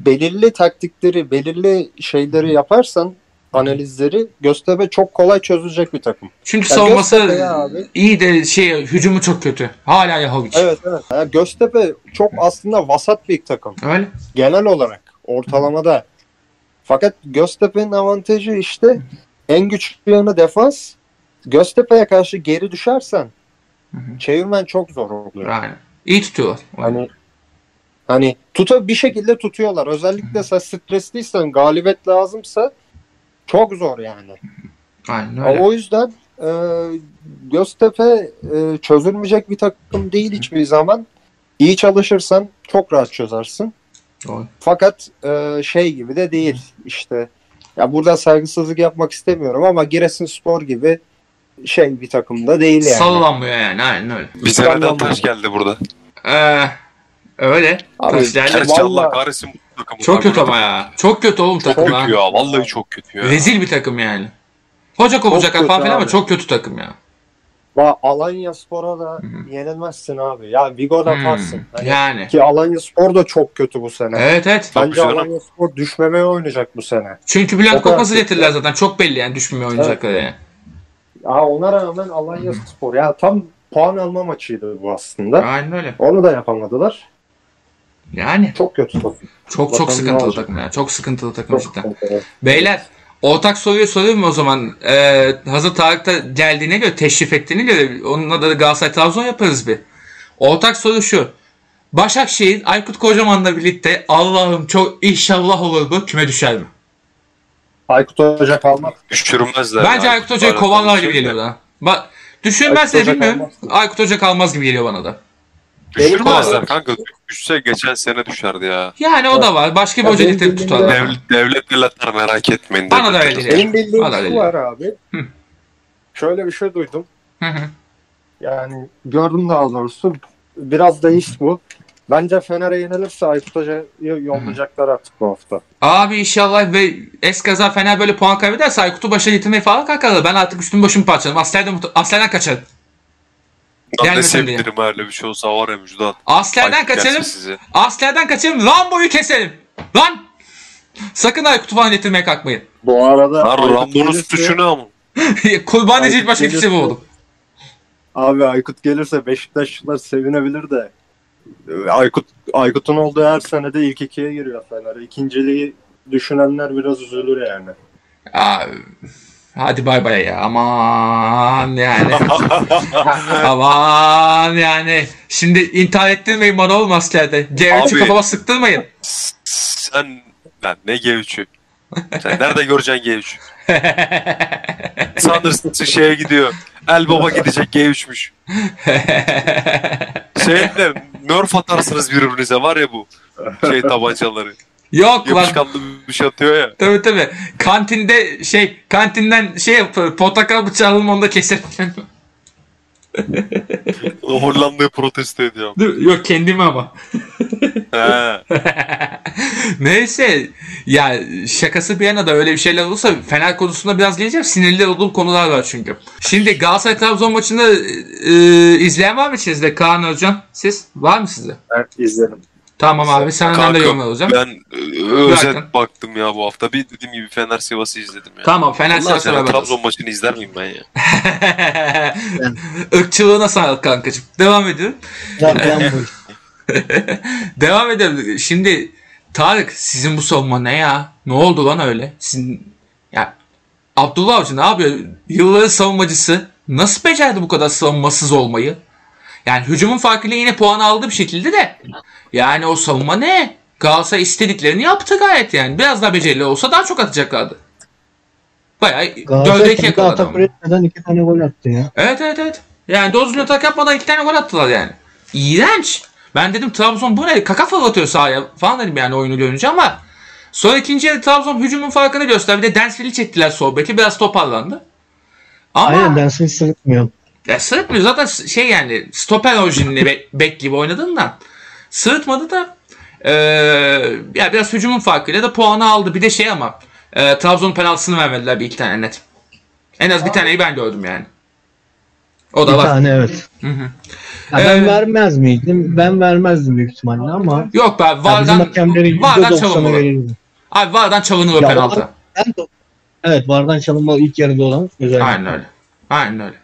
belirli taktikleri, belirli şeyleri yaparsan analizleri Göztepe çok kolay çözecek bir takım. Çünkü Ya savunması abi. iyi de şey hücumu çok kötü. Hala Yahovic. Evet evet. Ya Göztepe çok aslında vasat bir takım. Öyle. genel olarak ortalamada. Fakat Göztepe'nin avantajı işte en güçlü yanı defans. Göztepe'ye karşı geri düşersen çevirmen çok zor oluyor. Aynen. İyi tutuyorlar. Hani hani tuta bir şekilde tutuyorlar. Özellikle sen stresliysen, galibiyet lazımsa çok zor yani. Aynen öyle. O yüzden e, Göztepe e, çözülmeyecek bir takım değil hiçbir zaman. İyi çalışırsan çok rahat çözersin. Doğru. Fakat e, şey gibi de değil işte. Ya burada saygısızlık yapmak istemiyorum ama Giresunspor gibi şey bir takımda değil yani. Sallanmıyor yani. Aynen öyle. Bize neden taş geldi burada? Ee, öyle. Abi, Taş geldi. Gerçi Allah Vallahi- kahretsin bu takımı. Çok kötü ama ya. Çok kötü oğlum takım Çok ha. kötü ya. Vallahi çok kötü ya. Rezil bir takım yani. Hoca kovacaklar kötü falan filan ama çok kötü takım ya. Va Alanya Spor'a da yenilmezsin abi. Ya Vigo'da Hmm, atarsın. Hani Yani. Ki Alanya Spor da çok kötü bu sene. Evet evet. Bence. Alanya Spor düşmemeye oynayacak bu sene. Çünkü Bülent kötü. getirdiler zaten. Çok belli yani düşmemeye oynayacakları yani. Ya ona rağmen Alanya Spor ya tam puan alma maçıydı bu aslında. Aynen öyle. Onu da yapamadılar. Yani Çok kötü takım. çok çok Bakalım sıkıntılı takım ya. Çok sıkıntılı takım Çok cidden. kötü. Beyler ortak soruyu sorayım mı o zaman? Ee, hazır Tarık da geldiğine göre, teşrif ettiğine göre onunla da Galatasaray Trabzon yaparız bir. Ortak soru şu. Başakşehir Aykut Kocaman'la birlikte Allah'ım çok inşallah olur bu küme düşer mi? Aykut Hoca kalmak. Düşürmezler. Bence. Aykut Hoca'yı kovarlar gibi geliyor bana. Bak düşünmezse bilmiyorum. kalmaz. Aykut Hoca kalmaz gibi geliyor bana da. Düşürmezler kanka. Düşse geçen sene düşerdi ya. Yani o da var. Başka bir hoca benim getirip bildiğim tutarlar. Devlet, devlet devletler merak etmeyin. Bana da öyle geliyor. Benim bildiğim Valla öyle. şu var abi. Hı. Şöyle bir şey duydum. Hı hı. Yani gördüm daha doğrusu. Biraz değişti bu. Bence Fener'e yenilirse Aykut Hoca'yı yollayacaklar artık bu hafta. Abi inşallah ve eskaza Fener böyle puan kaybederse Aykut'u başa getirmeyi falan kalkarlar. Ben artık üstüm başımı parçalarım. Aslerden, aslerden kaçarım. Gelmesin diye. sevinirim öyle bir şey olsa var ya Müjdat. Aslerden gelsin kaçarım. Aslerden kaçarım. Rambo'yu keserim. Lan! Sakın Aykut'u falan getirmeye kalkmayın. Bu arada Lan Rambo'nun suçu ne ama? Kurban Necil başka kimse mi oldum? Abi Aykut gelirse Beşiktaşlılar sevinebilir de Aykut Aykut'un olduğu her senede ilk ikiye giriyor Fener. İkinciliği düşünenler biraz üzülür yani. Aa, hadi bay bay ya. Aman yani. Aman yani. Şimdi intihar ettirmeyin bana oğlum askerde. C3'ü Abi. kafama sıktırmayın. Sen lan ne G3'ü? Sen nerede göreceksin G3'ü? Sanırsın şeye gidiyor. El Baba gidecek G3'müş. Şeyde nerf atarsınız birbirinize var ya bu şey tabancaları. Yok lan. Yapışkanlı bir şey atıyor ya. Tabii tabii. Kantinde şey kantinden şey yapıyor. Portakal bıçağını onda keserim. Hollanda'yı protesto ediyor. Yok kendimi ama. He. Neyse ya şakası bir yana da öyle bir şeyler olursa Fener konusunda biraz geleceğim. Sinirli olduğum konular var çünkü. Şimdi Galatasaray Trabzon maçını e, izleyen var mı içinizde? Kaan Özcan siz var mı sizde? Ben izlerim. Tamam abi senden de Kanka, yorum alacağım. Ben e, özet Bırakın. baktım ya bu hafta. Bir dediğim gibi Fener Sivas'ı izledim ya. Tamam Fener sonra beraber. Trabzon maçını izler miyim ben ya? Irkçılığına sağlık kankacığım. Devam ediyorum. Devam edelim. Şimdi Tarık sizin bu savunma ne ya? Ne oldu lan öyle? Sizin ya Abdullah Avcı ne yapıyor? Yılların savunmacısı nasıl becerdi bu kadar savunmasız olmayı? Yani hücumun farkıyla yine puan aldı bir şekilde de. Yani o savunma ne? Galatasaray istediklerini yaptı gayet yani. Biraz daha becerili olsa daha çok atacaklardı. Bayağı dörde iki yakaladı atak üretmeden iki tane gol attı ya. Evet evet evet. Yani doğru düzgün atak yapmadan iki tane gol attılar yani. İğrenç. Ben dedim Trabzon bu ne? Kaka fırlatıyor sahaya falan dedim yani oyunu görünce ama sonra ikinci yarı Trabzon hücumun farkını gösterdi. Bir de Densville'i çektiler sohbeti. Biraz toparlandı. Ama Aynen Dansville sırıtmıyor. Ya sırıtmıyor. Zaten şey yani stoper orijinli be- bek gibi oynadığından sırıtmadı da eee ya biraz hücumun farkıyla da puanı aldı. Bir de şey ama eee Trabzon'un penaltısını vermediler bir iki tane net. En az bir taneyi ben gördüm yani. O Bir da var. tane evet. Hı hı. Ya ben Ee, vermez miydim? Ben vermezdim büyük ihtimalle ama Yok be ya bizim Vardan, hakemlerin Vardan %90'ı çalınmalı. verirdi. Abi Vardan çalınır o Ya penaltı. Var- Ben de- Evet Vardan çalınmalı ilk yarıda olan özellikle. Aynen öyle. Aynen öyle.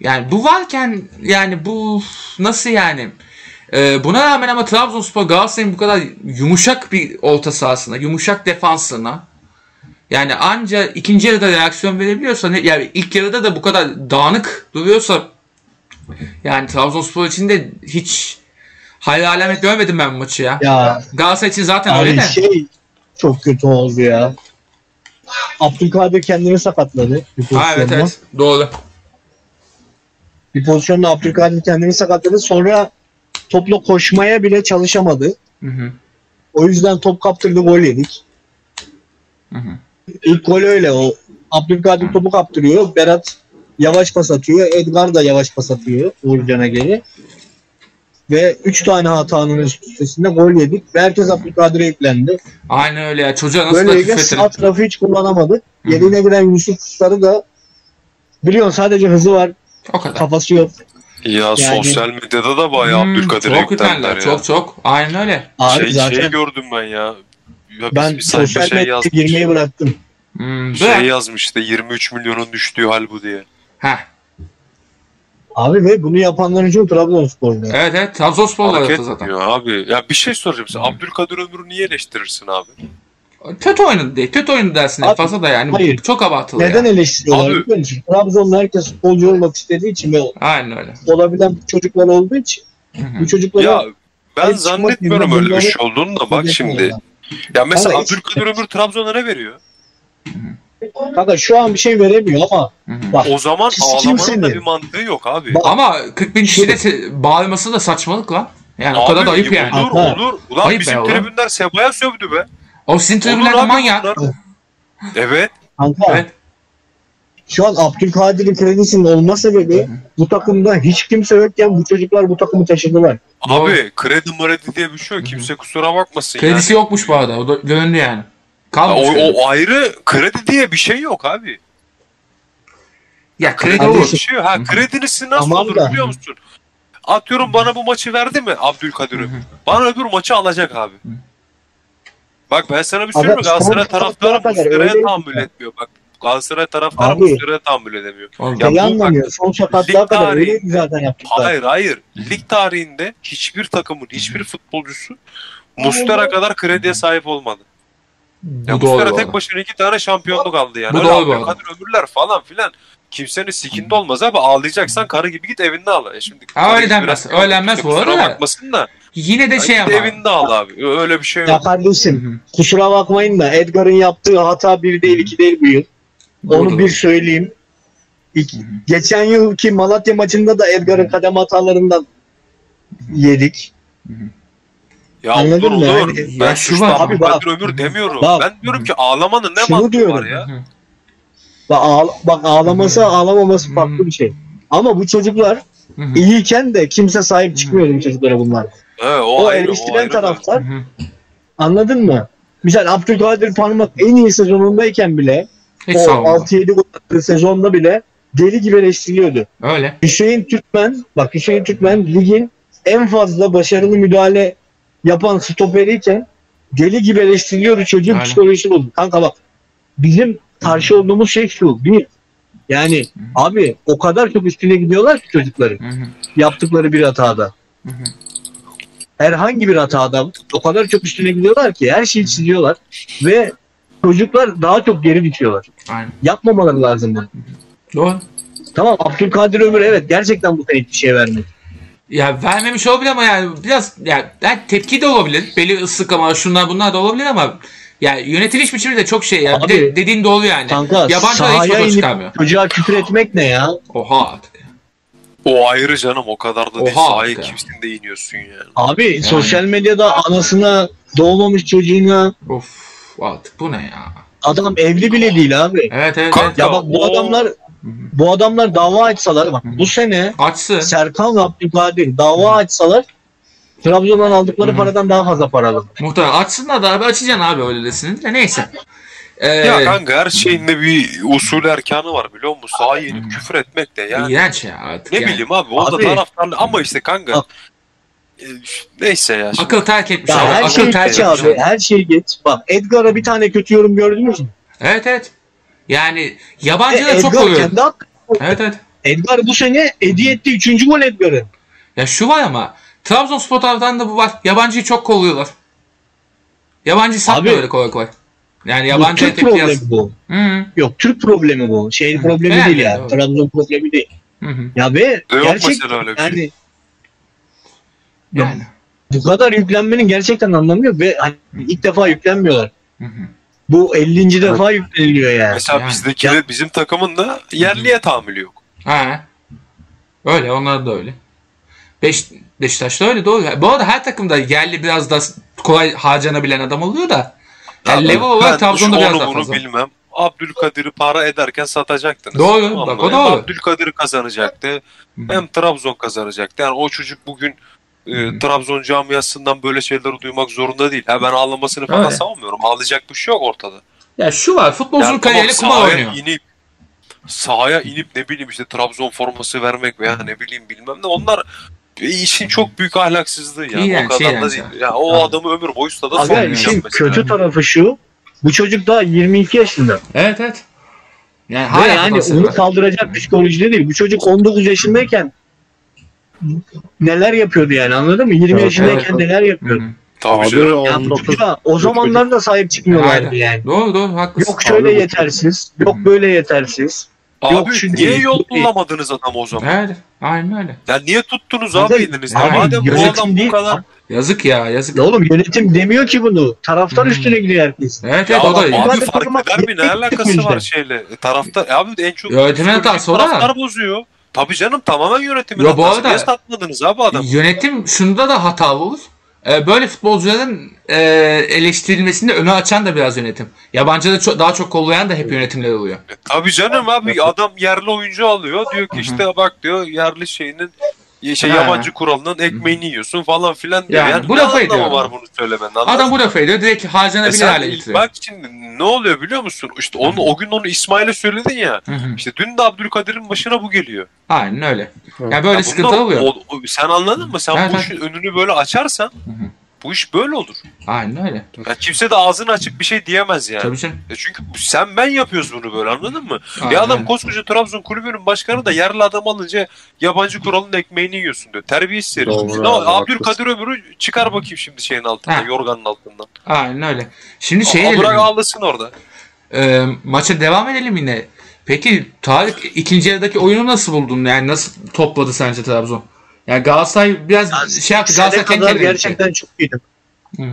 Yani bu varken yani bu nasıl yani? Ee, buna rağmen ama Trabzonspor Galatasaray'ın bu kadar yumuşak bir orta sahasına, yumuşak defansına yani anca ikinci yarıda reaksiyon verebiliyorsa yani ilk yarıda da bu kadar dağınık duruyorsa yani Trabzonspor için de hiç hayal alamet görmedim ben bu maçı ya. Ya Galatasaray için zaten öyle de. şey çok kötü oldu ya. Abdülkadir kendini sakatladı. Ha, evet evet doğru. Bir pozisyonda Abdülkadir kendini sakatladı. Sonra topla koşmaya bile çalışamadı. Hı hı. O yüzden top kaptırdı gol yedik. Hı hı. İlk gol öyle o. Abdülkadir topu kaptırıyor. Berat yavaş pas atıyor. Edgar da yavaş pas atıyor Uğurcan'a geri. Ve 3 tane hatanın üstesinde gol yedik. Ve herkes Abdülkadir'e yüklendi. Aynen öyle ya. Çocuğa nasıl küfretelim. sağ tarafı hiç kullanamadı. Yerine giren Yusuf Kuşları da biliyorsun sadece hızı var. O kadar. Kafası yok. Ya Yani- sosyal medyada da bayağı Hmm, Abdülkadir'e çok ya. Çok çok. Aynen öyle. Abi şey, zaten şey gördüm ben ya. ya biz ben sosyal şey medyaya yazmış. girmeyi bıraktım. Hmm, Şey bırak. yazmıştı 23 milyonun düştüğü hal bu diye. Heh. Abi ve bunu yapanların çoğu Trabzonsporlu. Evet evet. Yaptı zaten. abi. Ya bir şey soracağım size. Abdülkadir Ömür'ü niye eleştirirsin abi? Kötü oynadı değil. Kötü oynadı dersin. Abi, fazla da yani. hayır. Çok abartılı Neden yani. eleştiriyorlar Abi- biliyor musun? Herkes futbolcu olmak istediği için ve Aynen öyle. olabilen çocuklar olduğu için Hı hı. bu çocuklara Ya ben zannetmiyorum öyle bir şey olduğunu da bak şimdi. Ya mesela hiç- Abdülkadir Ömür Trabzon'a ne veriyor? Kanka şu an bir şey veremiyor ama bak O zaman ağlamanın da bir mantığı yok abi. Bak- Ama 40 bin kişide se- bağırması da saçmalık lan. Yani o kadar da ayıp yani. Olur olur. Ulan Ayıp bizim tribünler Seba'ya sövdü be. O sizin tribünlerde manyak. Evet. kanka Evet. şu an Abdülkadir'in kredisinin olma sebebi bu takımda hiç kimse yokken bu çocuklar bu takımı taşıdılar. Abi kredi mredi diye bir şey yok. Kimse kusura bakmasın Kredisi yani. yokmuş bu arada. O da döndü yani. Ya Kalmamış. O, kredi. o ayrı kredi diye bir şey yok abi. ya kredi olur. bir şey yok. Ha kredinisi nasıl Tamam olur da. biliyor musun? Atıyorum bana bu maçı verdi mi Abdülkadir Ömür? Bana öbür maçı alacak abi. Bak ben sana bir söyleyeyim mi? Abi, Galatasaray taraftarı bu süreye öyle tahammül mi? etmiyor. Bak Galatasaray taraftarı Abi. bu süreye tahammül edemiyor. Oğlum, Ya bu anlamıyor. Son sakatlığa kadar tarihi- öyleydi zaten yaptıklar. Hayır hayır. Lig tarihinde hiçbir takımın hiçbir futbolcusu Mustera kadar krediye sahip olmadı. Ya bu. Mustera tek başına iki tane şampiyonluk aldı yani. Bu Öyle doğru Abdülkadir Ömürler falan filan. Kimsenin sikinde olmaz abi. Ağlayacaksan karı gibi git evinde ağla. E şimdi Ha, öyle denmez. Öyle denmez bu arada. bakmasın da. Yine de Ya şey ama. evinde ağla abi. Öyle bir şey Ya yok. kardeşim kusura bakmayın da Edgar'ın yaptığı hata bir değil iki değil bu yıl. Onu Doğru. bir söyleyeyim. İlk, geçen yılki Malatya maçında da Edgar'ın kadem hatalarından yedik. Ya Anladın olur mı? olur. Yani- ben Ya şu var. Abi bak. Abdülkadir Ömür demiyorum. Bak. Ben diyorum ki ağlamanın ne mantığı diyorum. var ya? Bak, ağla- bak ağlaması ağlamaması farklı bir şey. Ama bu çocuklar iyiyken de kimse sahip çıkmıyordu bu çocuklara bunlar. He, o, O, ayrı, o eleştiren ayrı. taraftar Hı hı. anladın mı? Misal Abdülkadir Parmak en iyi sezonundayken bile Hiç o savunma. 6-7 gol attığı sezonda bile deli gibi eleştiriliyordu. Öyle. Hüseyin Türkmen, bak Hüseyin Türkmen ligin en fazla başarılı müdahale yapan stoperiyken deli gibi eleştiriliyordu çocuğun Aynen. psikolojisi bozuldu. Kanka bak bizim karşı olduğumuz şey şu. Bir, yani abi o kadar çok üstüne gidiyorlar ki çocukların Hı hı. yaptıkları bir hatada. Hı hı. Herhangi bir hatada o kadar çok üstüne gidiyorlar ki her şeyi çiziyorlar ve çocuklar daha çok geri düşüyorlar. Aynen. Yapmamaları lazım bunu. Doğru. Tamam Abdülkadir Ömür evet gerçekten bu sene hiçbir şey vermedi. Ya vermemiş olabilir ama yani biraz ya yani tepki de olabilir. Belli ıslık ama şunlar bunlar da olabilir ama ya yönetiliş biçimi de çok şey ya. Bir de Abi, dediğin doğru yani. Kanka Yabancılar hiç sahaya foto inip çıkarmıyor. çocuğa küfür etmek ne ya? Oha artık. O ayrı canım o kadar da değil. Oha Sahaya ya. kimsin de iniyorsun yani. Abi sosyal medyada anasına doğmamış çocuğuna Of artık bu ne ya? adam evli bile değil abi. Evet evet. evet. Kanka, Ya bak bu o- adamlar bu adamlar dava açsalar bak bu sene Açsın. Serkan ve Abdülkadir dava açsalar Trabzon'dan aldıkları paradan daha fazla para alır. Muhtemelen açsınlar da abi açacaksın abi öylesini de neyse. Ee, Ya kanka her şeyin de bir usul erkanı var biliyor musun? Sahaya inip küfür etmek de yani. iğrenç ya artık. Ne yani. bileyim abi orada Abi- taraftarlı ama işte kanka. E, Neyse ya. Şimdi. Akıl terk etmiş Ya abi. her Akıl şey terk geç etmiş. abi. Her şey geç. Bak Edgar'a bir tane kötü yorum gördünüz mü? Evet evet. Yani E, yabancıları çok Edgar oluyor. kendi hakkı. Evet evet. Edgar bu sene hediye etti 3. gol Edgar'ın. Ya şu var ama Trabzonspor taraftan da bu var. Yabancıyı çok kolluyorlar. Yabancı satmıyor öyle kolay kolay. Yani Bu yabancı Türk problemi yaz. bu. Hı hı. Yok Türk problemi bu. Şey problemi Yani, değil ya. doğru. Trabzon problemi değil. Hı hı. Ya ve Yok gerçek şey. yani Yani. bu kadar yüklenmenin gerçekten anlamı yok ve hani ilk defa yüklenmiyorlar. Hı hı. Bu 50. defa yükleniliyor yani. Mesela Yani. bizdeki de bizim takımın da yerliye tahammülü yok. Ha. Öyle onlar da öyle. Beş, Beşiktaş'ta öyle doğru. Bu arada her takımda yerli biraz da kolay harcanabilen adam oluyor da. Yani Ya level olarak Trabzon'da biraz daha fazla. bilmem. Abdülkadir'i para ederken satacaktınız. Doğru, Tamam bak o doğru. Abdülkadir kazanacaktı. Hem Trabzon kazanacaktı. Yani o çocuk bugün e, Trabzon camiasından böyle şeyleri duymak zorunda değil. Ha ben ağlamasını falan Öyle. savunmuyorum. Ağlayacak bir şey yok ortada. Ya şu var futbolcunun Yani kariyeriyle tamam, kumar oynuyor. inip sahaya inip ne bileyim işte Trabzon forması vermek veya ne bileyim bilmem ne onlar işin çok büyük ahlaksızlığı yani. İğrenç, o kadar da iğrenç değil. abi. Ya o adamı ömür boyu stada Aga işin kötü tarafı şu. Bu çocuk daha 22 yaşında. Evet evet. Yani hala yani onu var. kaldıracak psikolojide değil. Bu çocuk 19 yaşındayken neler yapıyordu yani anladın mı? 20 Evet, yaşındayken evet. neler yapıyordu. hı. Tabii Abi canım. Ya bu 19 çocuğa o zamanlar da sahip çıkmıyorlardı Aynen. yani. Doğru doğru haklısın. Yok şöyle Abi bu- yetersiz, yok böyle yetersiz. Abi Yok, şu niye değil, yol bu değil. bulamadınız adam o zaman? Evet. Aynen öyle. Ya niye tuttunuz Abi, elinizde? yani Madem bu adam bu kadar... Yazık ya yazık. Ya oğlum yönetim demiyor ki bunu. Taraftar Hmm. üstüne gidiyor herkes. Evet Ya evet o da abi, de fark eder mi? Ne alakası var şeyle? E, Taraftar, e abi en çok Yönetimin hatası da. taraftar bozuyor. Tabii canım tamamen yönetimin Yo, bu hatası. arada- Niye satmadınız abi adam? Yönetim şunda da hatalı olur. Ee, böyle futbolcuların e, eleştirilmesini öne açan da biraz yönetim. Yabancıda çok, daha çok kollayan da hep yönetimler oluyor. E, tabii canım abi adam yerli oyuncu alıyor. Diyor ki işte bak diyor yerli şeyinin şey yabancı kuralının ekmeğini yiyorsun falan filan diyor. Yani Yani, bu ne lafı ediyor var adam. bunu söylemenin? Adam anladın bu lafı ediyor direkt E harcanabilir sen hale getiriyor. bak şimdi ne oluyor biliyor musun? İşte onu o gün onu İsmail'e söyledin ya. Hı hı. İşte dün de Abdülkadir'in başına bu geliyor. Aynen öyle. Evet. Yani böyle Ya sıkıntı bundan- oluyor. o- o- sen anladın mı? Sen Evet, bu işin önünü böyle açarsan Hı hı. Bu iş böyle olur. Aynen öyle. Yani kimse de ağzını açıp bir şey diyemez yani. Tabii canım. E çünkü sen ben yapıyoruz bunu böyle anladın mı? Aynen Ya adam koskoca Trabzon kulübünün başkanı da yerli adam alınca yabancı kuralın ekmeğini yiyorsun diyor. Terbiyesiz herif. Ne Abdülkadir öbürü çıkar bakayım şimdi şeyin altından, Ha. yorganın altından. Aynen öyle. Şimdi şey bırak edelim. ağlasın orada. Ee, maça devam edelim yine. Peki Tarık ikinci yarıdaki oyunu nasıl buldun? Yani nasıl topladı sence Trabzon? Yani Galatasaray biraz şey yaptı. Galatasaray kendi gerçekten çok iyiydi. Hı hı.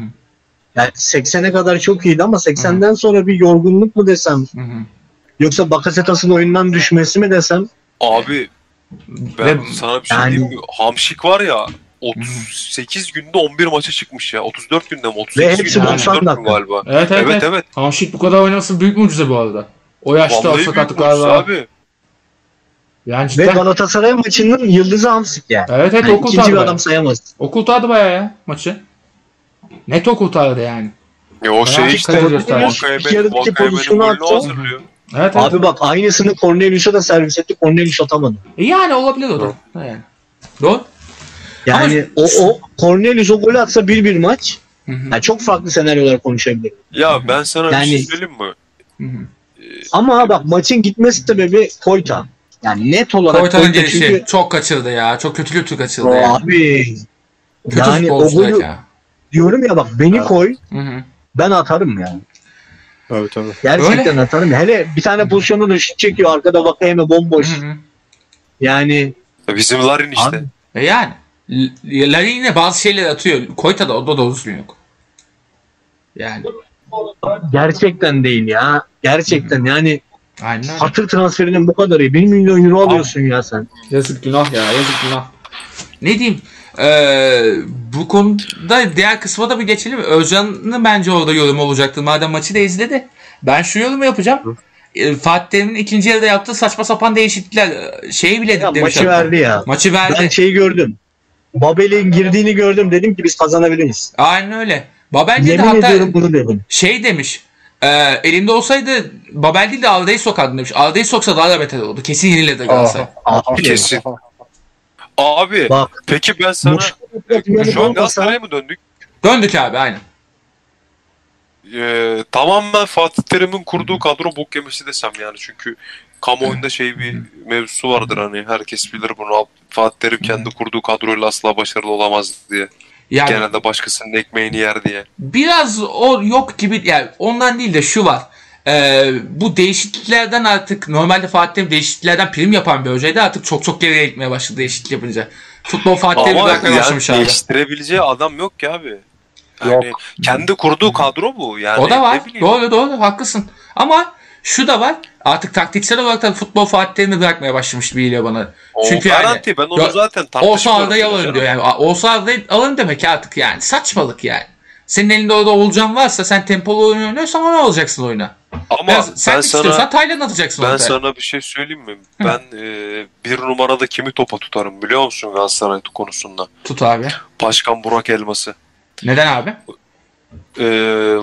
Yani 80'e kadar çok iyiydi ama 80'den sonra bir yorgunluk mu desem Hı hı. yoksa Bakasetas'ın oyundan düşmesi mi desem Abi ben Ve- sana bir şey Yani- diyeyim mi? Hamşik var ya 38 günde 11 maça çıkmış ya. 34 günde mi? 38 hepsi günde 90 34 gün galiba. Evet evet. Evet evet. evet. Hamşik bu kadar oynaması büyük mucize bu arada. O yaşta Vallahi sakatlıklar var. abi. Yani ve cidden. Galatasaray maçının yıldızı Hamsik yani. Evet evet Yani o ikinci kurtardı bir adam sayamaz. O kurtardı bayağı ya maçı. Net o kurtardı yani. Ya o şey işte Vakayemen'in pozisyonu attı. hazırlıyor. Evet evet. Abi bak aynısını Cornelius'a da servis etti. Cornelius atamadı. E yani olabilir o da. Yani. Doğru. Yani o, o Cornelius o golü atsa 1-1 maç. Hı hı. Yani çok farklı senaryolar konuşabilir. Ya ben sana bir Yani- şey söyleyeyim mi? Hı hı. Ama bak maçın gitmesi sebebi Koyta. Yani net olarak Koytan'ın Koyta gelişi çünkü çok kaçırdı ya. Çok kötü kötü kaçırdı ya. abi Kötü yani o golü ya. diyorum ya bak beni Evet. koy Hı hı. ben atarım yani. Evet tabii. Gerçekten atarım. Hele bir tane pozisyonda da şut çekiyor arkada Vakayeme bomboş. Hı hı. Yani Bizim Larin işte. Abi, E yani. Larin yine bazı şeyler atıyor. Koyta da o da doğru düzgün yok. Yani. gerçekten değil ya. Gerçekten yani Aynen öyle. hatır transferinin bu kadar iyi. 1 milyon euro alıyorsun ya sen. Yazık günah ya yazık günah. Ne diyeyim? Ee, bu konuda diğer kısma da bir geçelim. Özcan'ın bence orada yorum olacaktı. Madem maçı da izledi. Ben şu yorumu yapacağım. Ee, Fatih Terim'in ikinci yarıda yaptığı saçma sapan değişiklikler e, şeyi bile Ya demiş maçı hatta. verdi ya. Maçı verdi. Ben şeyi gördüm. Babel'in girdiğini gördüm. Dedim ki biz kazanabiliriz. Aynen öyle. Babel de Yemin hatta ediyorum bunu dedim. şey demiş. E, elimde olsaydı Babel değil de Arda'yı sokardım demiş. Arda'yı soksa daha da beter oldu. Kesin yenilirdi Galatasaray. Abi, Kesin. Abi Bak. peki ben sana şu an Galatasaray'a mı döndük? Döndük abi aynen. Ee, tamamen Fatih Terim'in kurduğu kadro bok yemesi desem yani çünkü kamuoyunda şey bir mevzusu vardır hani herkes bilir bunu Fatih Terim kendi kurduğu kadroyla asla başarılı olamaz diye. Yani Genelde başkasının ekmeğini yer diye. biraz o yok gibi yani ondan değil de şu var. Ee, bu değişikliklerden artık normalde Fatih Terim değişikliklerden prim yapan bir hocaydı artık çok çok geriye gitmeye başladı değişiklik yapınca. Futbol Fatih Terim'i bırakmaya yani başlamış abi. değiştirebileceği adam yok ki abi. Yani Yok. kendi kurduğu kadro bu yani. o da var. Doğru doğru haklısın. Ama şu da var. Artık taktiksel olarak da futbol Fatih Terim'i bırakmaya başlamış gibi geliyor bana. O Çünkü yani- garanti ben onu zaten Olsa tartışmıyorum. Arda'yı alırım diyor yani. Olsa Arda'yı alırım demek artık yani. Saçmalık yani. Senin elinde orada olacağın varsa sen tempolu oyun oynuyorsan onu alacaksın oyuna. Ama Ben, ben, sen istiyorsan sana Tayland atacaksın ben ortaya. sana bir şey söyleyeyim mi? Ben e, bir numarada kimi topa tutarım biliyor musun Galatasaray konusunda? Tut abi. Başkan Burak Elmas'ı. Neden abi? E,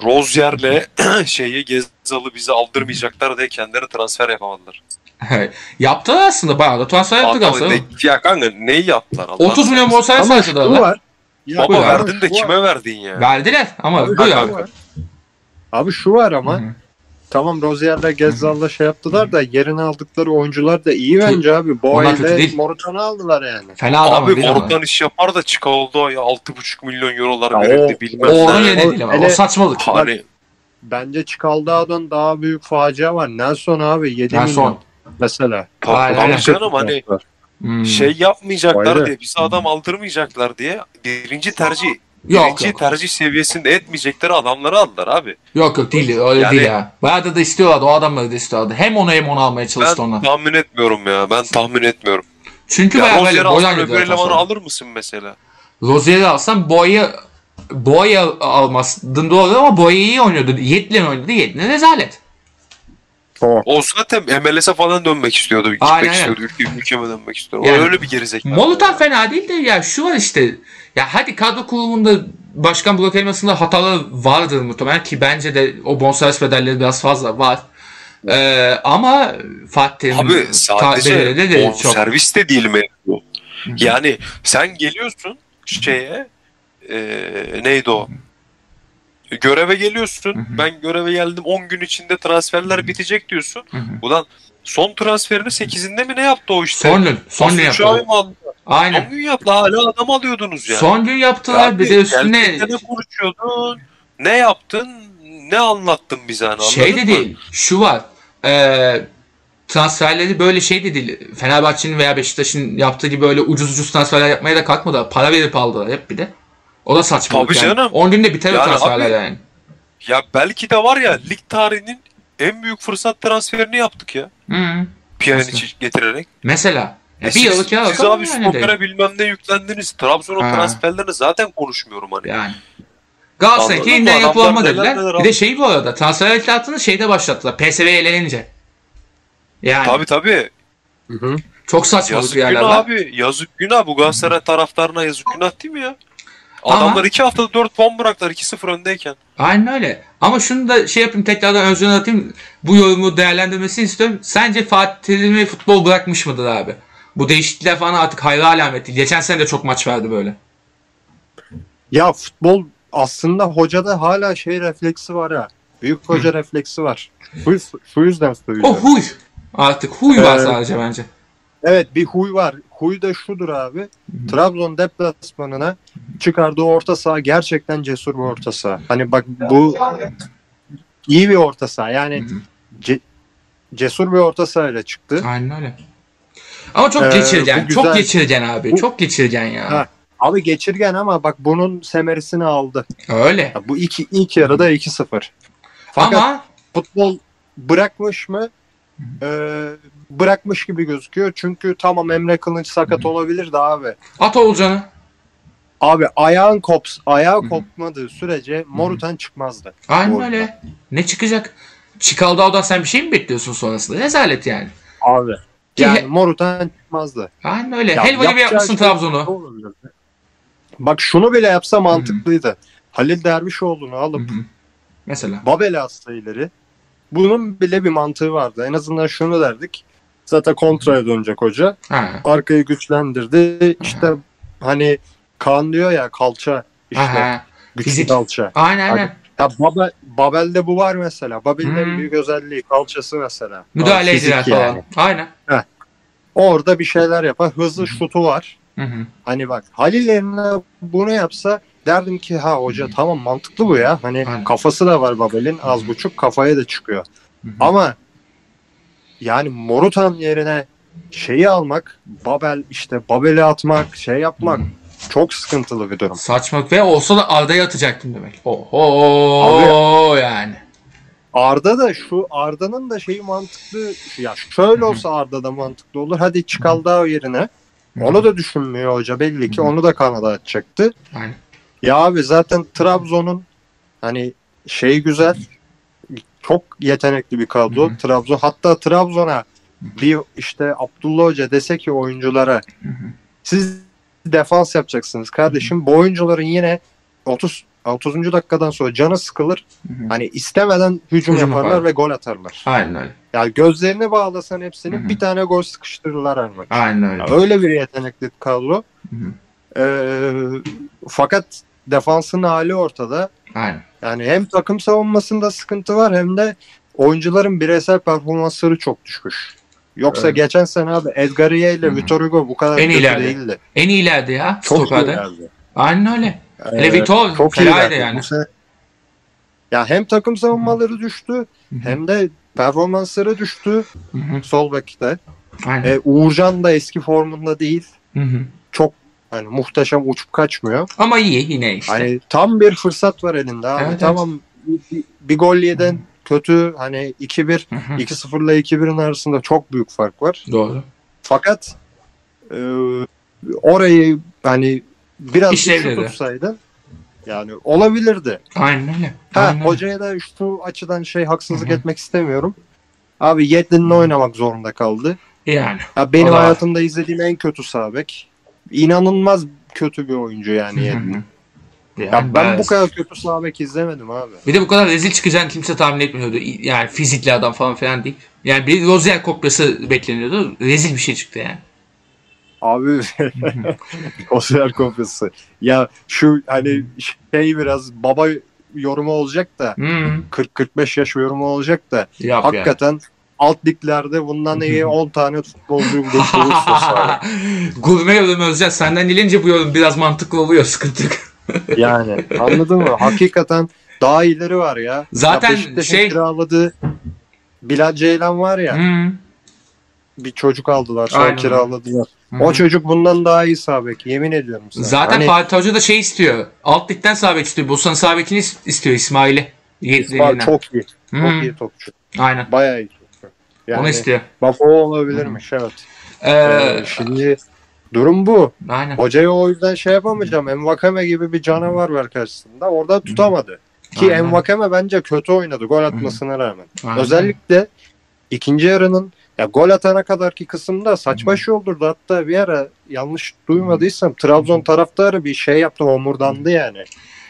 Rozier'le şeyi Gezal'ı bize aldırmayacaklar diye kendileri transfer yapamadılar. Yaptılar aslında bayağı da transfer yaptı Abi, Galatasaray. ne, ya kanka neyi yaptılar? Allah 30 milyon bonservis Ama şu var. Ya Baba verdin de kime verdin ya? Verdiler ama Abi, buyur şu abi. var. Abi şu var ama Hı hı. Tamam Rozier'le Gezzal'la şey yaptılar da yerine aldıkları oyuncular da iyi bence abi. Boğa Onlar kötü ile değil. Morutan'ı aldılar yani. Fena adam Abi değil ama. oradan iş yapar da Çikaldo'ya 6,5 milyon eurolar Ya verildi o- bilmem O onun ne. yerine değil ama. O Hele- saçmalık. Hani Bence Çikaldağ'dan daha büyük facia var. Nelson abi 7 Nelson. milyon mesela. Aynen, aynen. canım hani Hmm. şey yapmayacaklar Öyle. diye bize adam aldırmayacaklar diye birinci tercih Yok birinci yok. tercih seviyesinde etmeyecekleri adamları aldılar abi. Yok yok değil öyle Yani- değil ya. Bayağı da istiyorlardı o adamları da istiyorlardı. Hem onu hem onu almaya Ben çalıştı onlar. tahmin etmiyorum ya. Ben tahmin etmiyorum. Çünkü Ya bayağı Rozier'i böyle alsan boyan öbür elemanı alır mısın mesela? Rozier'i alsam Boya'yı Boya almazdın doğru ama Boya iyi oynuyordu. Yetli oynadı. Yetli rezalet. Çok. O zaten MLS'e falan dönmek istiyordu. Gitmek Aynen. istiyordu. Ülke, ülkeme dönmek istiyordu. Yani- öyle bir gerizekalı. Molutan fena değil de ya şu var işte. Ya hadi kadro kurulumunda başkan blok elmasında hatalar vardır muhtemelen ki bence de o bonservis bedelleri biraz fazla var. Ee, ama Fatih Abi sadece de o çok servis de değil mi bu? Hı hı. Yani sen geliyorsun şeye e, neydi o? Göreve geliyorsun. Ben göreve geldim 10 gün içinde transferler bitecek diyorsun. Ulan son transferini 8'inde mi ne yaptı o işte? son gün son gün aldı? Aynen. Son gün yaptı hala adam alıyordunuz ya. Son gün yaptılar bir de üstüne ne konuşuyordun? Ne yaptın? Ne anlattın bize hani şey de değil. Şu var. Ee, transferleri böyle şey de değil. Fenerbahçe'nin veya Beşiktaş'ın yaptığı gibi böyle ucuz ucuz transferler yapmaya da kalkmadılar. Para verip aldılar hep bir de. O da saçmalık Tabii yani. canım. 10 günde biter o Yani transferler abi- yani. Ya belki de var ya lig tarihinin en büyük fırsat transferini yaptık ya. Hı. Pjanic getirerek. Mesela. Ya E bir siz, yıllık ya siz abi stopere bilmem ne yüklendiniz. Trabzon'un transferlerini zaten konuşmuyorum hani. Yani. Mı? yeniden yapılanma neler dediler. neler Bir de şey bu arada transfer harekatını şeyde başlattılar. PSV'ye elenince. Yani Tabii tabii. Hı hı. çok saçmalık Yazık yerler günah var. abi. Yazık günah. Bu Galatasaray taraftarına yazık günah değil mi ya? Ama- Adamlar iki haftada 4 puan bıraktılar 2-0 öndeyken. Aynen öyle. Ama şunu da şey yapayım tekrardan sözüne atayım. Bu yorumu değerlendirmesini istiyorum. Sence Fatih Terim'i futbol bırakmış mıdır abi? Bu değişiklikler falan artık hayra alamet değil. Geçen sene de çok maç verdi böyle. Ya futbol aslında hocada hala şey refleksi var ha. Büyük hoca refleksi var. Şu, şu yüzden söylüyorum. O huy. Artık huy var Evet. sadece bence. Evet bir huy var. Huy da şudur abi. Trabzon deplasmanına çıkardığı orta saha gerçekten cesur bir orta saha. Hani bak bu iyi bir orta saha. Yani ce- cesur bir orta sahayla çıktı. Aynen öyle. Ama çok Ee, geçirgen. bu Çok güzel. geçirgen abi. Bu- Çok geçirgen ya. Ha. Abi geçirgen ama bak bunun semerisini aldı. Öyle. Ya bu iki, ilk yarıda 2-0. Fakat Ama futbol bırakmış mı? Ee, bırakmış gibi gözüküyor. Çünkü tamam Emre Kılıç sakat olabilir de abi. at Oğulcan'ı. Abi ayağın kops, ayağı hı. kopmadığı sürece Morutan çıkmazdı. Aynen Orada. öyle. Ne çıkacak? Çikaldağ'dan sen bir şey mi bekliyorsun sonrasında? Rezalet yani. Abi. Ki Yani he- Morutan çıkmazdı. Aynen öyle. Ya Helva gibi yapmışsın şey Trabzon'u. Bak şunu bile yapsa mantıklıydı. Halil Dervişoğlu'nu alıp Hı hı. Mesela. Babel'e atsa ileri. Bunun bile bir mantığı vardı. En azından şunu derdik. Zaten kontraya dönecek hoca. Ha. Arkayı güçlendirdi. İşte hani Kaan diyor ya kalça işte güçlü Fizik. kalça. Aynen aynen. Ya Babel, Babel'de bu var mesela. Babel'in Hmm. büyük özelliği kalçası mesela. Müdahale Fizik ediler falan. yani. Aynen. Orada bir şeyler yapar. Hızlı şutu var. Hı hı. Hani bak Halil yerine bunu yapsa derdim ki ha hoca tamam mantıklı bu ya. Hani Aynen. kafası da var Babel'in az buçuk kafaya da çıkıyor. Hı hı. Ama yani Morutan yerine şeyi almak, Babel işte Babel'i atmak, şey yapmak çok sıkıntılı bir durum. Saçmalık ve olsa da Arda'ya atacaktım demek. Oho yani. Arda da şu Arda'nın da şeyi mantıklı ya şöyle olsa Arda da mantıklı olur. Hadi Çikaldao yerine. Onu da düşünmüyor hoca belli ki. Onu da Kanada atacaktı. Aynen. Ya abi zaten Trabzon'un hani şey güzel. Çok yetenekli bir kadro. Hı hı. Trabzon hatta Trabzon'a bir işte Abdullah Hoca dese ki oyunculara Hı hı. siz defans yapacaksınız kardeşim. Bu oyuncuların yine 30 30. dakikadan sonra canı sıkılır. Hı hı. Hani istemeden hücum, Hücum yaparlar yaparlar. ve gol atarlar. Aynen öyle. Yani gözlerini bağlasan hepsini Hı hı. bir tane gol sıkıştırırlar her maç. Aynen öyle. Ya öyle bir yetenekli kadro. Hı hı. Ee, fakat defansın hali ortada. Aynen. Yani hem takım savunmasında sıkıntı var hem de oyuncuların bireysel performansları çok düşmüş. Yoksa Evet. geçen sene abi Edgaria ile Vitor Hugo bu kadar En kötü ileride. değildi. En iyilerdi ya Çok stoperde. iyilerdi. Aynen öyle. Hele Ee, Vitor çok iyilerdi. yani. Sene- Ya hem takım savunmaları düştü hem de performansları düştü Hı hı. sol bekte. Aynen. Ee, Uğurcan da eski formunda değil. Hı hı. Hani muhteşem uçup kaçmıyor. Ama iyi yine işte. Hani tam bir fırsat var elinde abi. Evet, tamam bir, bir gol yeden kötü hani 2-1 Hı hı. 2-0 ile 2-1'in arasında çok büyük fark var. Doğru. Fakat e, orayı hani biraz İşlevleri. düşük tutsaydın yani olabilirdi. Aynen öyle. Ha Aynen hocaya da şu açıdan şey haksızlık Hı hı. etmek istemiyorum. Abi Yedlin'le oynamak zorunda kaldı. Yani. Ya benim hayatımda izlediğim en kötü sağ bek. İnanılmaz kötü bir oyuncu yani. Yani Ya ben ben- bu kadar kötü sağ bek izlemedim abi. Bir de bu kadar rezil çıkacağını kimse tahmin etmiyordu. Yani fizikli adam falan filan değil. Yani bir Rozier kopyası bekleniyordu. Rezil bir şey çıktı yani. Abi Osimhen kopyası. Ya şu hani şey biraz baba yorumu olacak da Hmm. 40-45 yaş yorumu olacak da Yap ya. Alt liglerde bundan iyi 10 tane futbolcu bulursa. Gurme yorum Özcan. Senden gelince bu yorum biraz mantıklı oluyor. Sıkıntı. Yani anladın mı? Hakikaten daha iyileri var ya. Zaten ya şey- kiraladığı Bilal Ceylan var ya Hmm. bir çocuk aldılar sonra Aynen. kiraladılar. Hı O çocuk bundan daha iyi sağ bek yemin ediyorum sana. Zaten Hani Fatih Hoca da şey istiyor. Alt ligden sağ bek istiyor. Bursa'nın sağ bekini is- istiyor İsmail'i. İsmail çok iyi. Çok Hmm. iyi topçu. Aynen. Bayağı iyi. Yani Onu istiyor. bak o olabilirmiş evet. Ee, Ee, şimdi durum bu. aynen. Hocayı o yüzden şey yapamayacağım. Envakame gibi bir canavar var karşısında. Orada tutamadı. Ki Aynen. Envakame bence kötü oynadı gol atmasına rağmen. Aynen. Özellikle ikinci yarının ya gol atana kadarki kısımda saçma şey olurdu. Hatta bir ara yanlış duymadıysam Trabzon taraftarı bir şey yaptı homurdandı yani.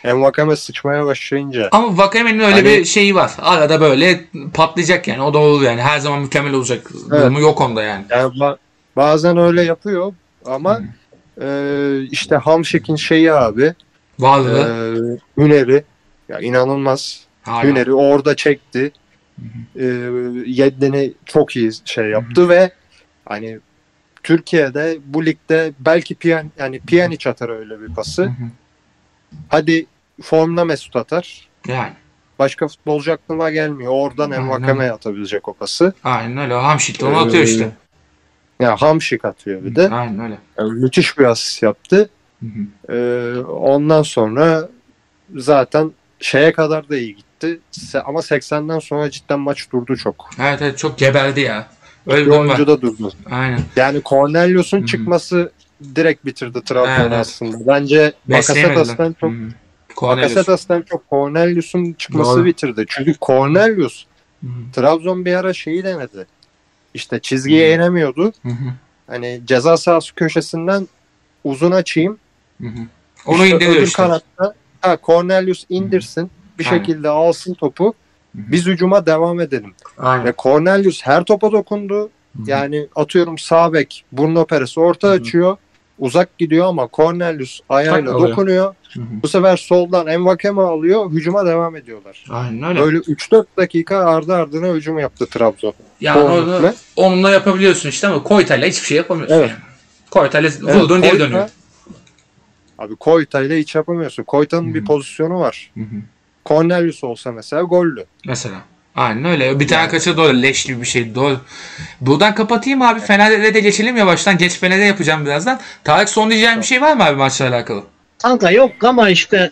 Envakame sıçmaya başlayınca. Ama Vakame'nin öyle Hani- bir şeyi var. Arada böyle patlayacak yani. O da olur yani. Her zaman mükemmel olacak durumu yok onda yani. Yani ba- bazen öyle yapıyor ama e, işte Hamşik'in şeyi abi Varlığı. e, Hüneri ya inanılmaz. Hala. Hüneri orada çekti. E, Yedlin'i çok iyi şey yaptı ve hani Türkiye'de bu ligde belki Piyan yani Pjanic atar öyle bir pası. Hı hı. Hadi formda Mesut atar. Yani. Başka futbolcu aklıma gelmiyor. Oradan. Envakame'ye atabilecek o pası. Aynen öyle. Hamşit onu Ee, atıyor işte. Ya Hamşik atıyor bir de. Aynen öyle. Yani müthiş bir asist yaptı. Hı hı. Ee, ondan sonra zaten şeye kadar da iyi gitti. Ama 80'den sonra cidden maç durdu çok. Evet evet çok geberdi ya. Öyle Bir oyuncu da durdu. Aynen. Yani Cornelius'un çıkması direkt bitirdi Trabzon'u Evet. aslında. Bence. Bakasetas'tan çok Hı hı. Cornelius. Bakasetas'tan çok Cornelius'un çıkması Doğru. bitirdi. Çünkü Cornelius Hı hı. Trabzon bir ara şeyi denedi. İşte çizgiye Hı. inemiyordu. Hı hı. Hani ceza sahası köşesinden uzun açayım. Hı hı. Onu İşte indiriyor işte. kanatta ha, Cornelius indirsin. Bir Aynen. şekilde alsın topu. Biz hücuma devam edelim. Aynen. Ve Cornelius her topa dokundu. Hı hı. Yani atıyorum sağ bek Bruno Perez orta Hı hı. açıyor. Uzak gidiyor ama Cornelius ayağıyla Tak alıyor. dokunuyor. Hı hı. Bu sefer soldan Envakeme alıyor. Hücuma devam ediyorlar. Aynen öyle. Böyle 3-4 dakika ardı ardına hücum yaptı Trabzon. Yani orada onunla yapabiliyorsun işte ama Koyta'yla hiçbir şey yapamıyorsun Evet. yani. Koyta'yla Evet, vurduğun geri Koyta- dönüyor. Abi Koyta ile hiç yapamıyorsun. Koyta'nın bir pozisyonu var. Hı hı. Cornelius olsa mesela gollü. Mesela. Aynen öyle. Bir tane kaçırdı doğru. Leş gibi bir şey. Doğru. Buradan kapatayım abi. Fener'e de geçelim yavaştan. Geç Fener'e yapacağım birazdan. Tarık son diyeceğim bir şey var mı abi maçla alakalı? Kanka yok ama işte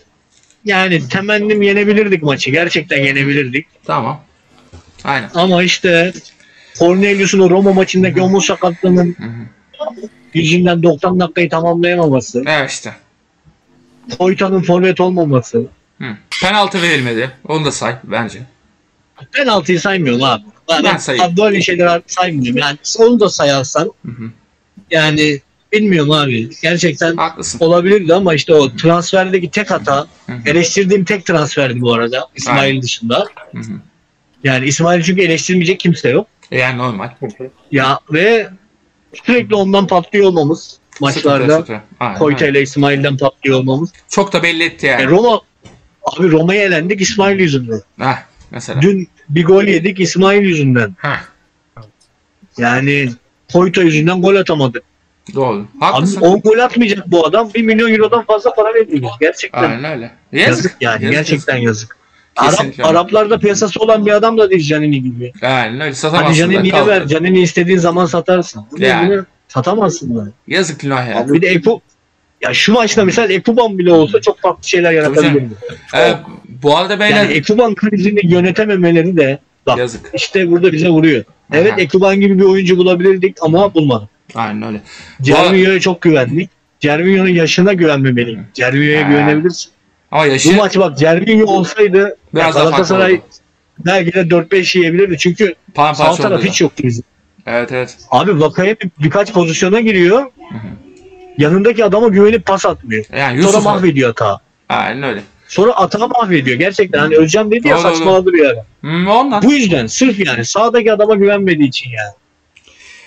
yani temennim yenebilirdik maçı. Gerçekten yenebilirdik. Tamam. Aynen. Ama işte Cornelius'un Roma maçındaki omuz sakatlığının yüzünden 90 dakikayı tamamlayamaması, Evet işte. Koyta'nın forvet olmaması, Hı. Penaltı verilmedi. Onu da say bence. Penaltıyı saymıyorum abi. Ben, Ben sayayım. abi böyle şeyler saymıyorum. Yani onu da sayarsan Hı hı. yani bilmiyorum abi. Gerçekten Haklısın. olabilirdi ama işte o transferdeki tek hata Hı hı. eleştirdiğim tek transferdi bu arada İsmail Aynen. dışında. Hı hı. Yani İsmail çünkü eleştirmeyecek kimse yok. E Yani normal. Ya ve sürekli ondan patlıyor olmamız maçlarda. Koyta ile İsmail'den patlıyor olmamız. Çok da belli etti yani. E, Roma abi Roma'ya elendik İsmail yüzünden. Heh, mesela. Dün bir gol yedik İsmail yüzünden. Heh, Yani Koyta yüzünden gol atamadı. doğru. Abi Haklısın. 10 gol atmayacak bu adam. 1 milyon eurodan fazla para veriyor. Gerçekten Aynen öyle. yazık, Yazık. yani. Yazık, gerçekten yazık. Arap, Kesinlikle. Araplarda piyasası olan bir adam da değil Canini gibi. Aynen öyle. Satamazsın. Hani Canini'ye ver. Canini istediğin zaman satarsın. Yani. yani. Satamazsın da. Yazık günah ya. Bir de Eko ya şu maçta mesela Ekuban bile olsa çok farklı şeyler yaratabilirdi. Ee, bu arada beyler Yani Ekuban krizini yönetememeleri de bak yazık. işte burada bize vuruyor. Evet Aha. Ekuban gibi bir oyuncu bulabilirdik ama bulmadık. Aynen öyle. Cervinho'ya çok güvendik. Cervinho'nun yaşına güvenmemeliyim. Cervinho'ya güvenebilirsin. Ama Bu yaşı maç bak Cervinho olsaydı biraz Galatasaray belki de 4-5 yiyebilirdi. Çünkü sağ taraf hiç yoktu bizim. Evet evet. Abi Vakaya bir, birkaç pozisyona giriyor. Yanındaki adama güvenip pas atmıyor. Yani Sonra Yusuf. mahvediyor hata. Aynen öyle. Sonra atağı mahvediyor. Gerçekten hani Özcan dedi ya Doğru, doğru. saçmaladı bir ara. Hmm, ondan. Bu yüzden sırf yani sağdaki adama güvenmediği için yani.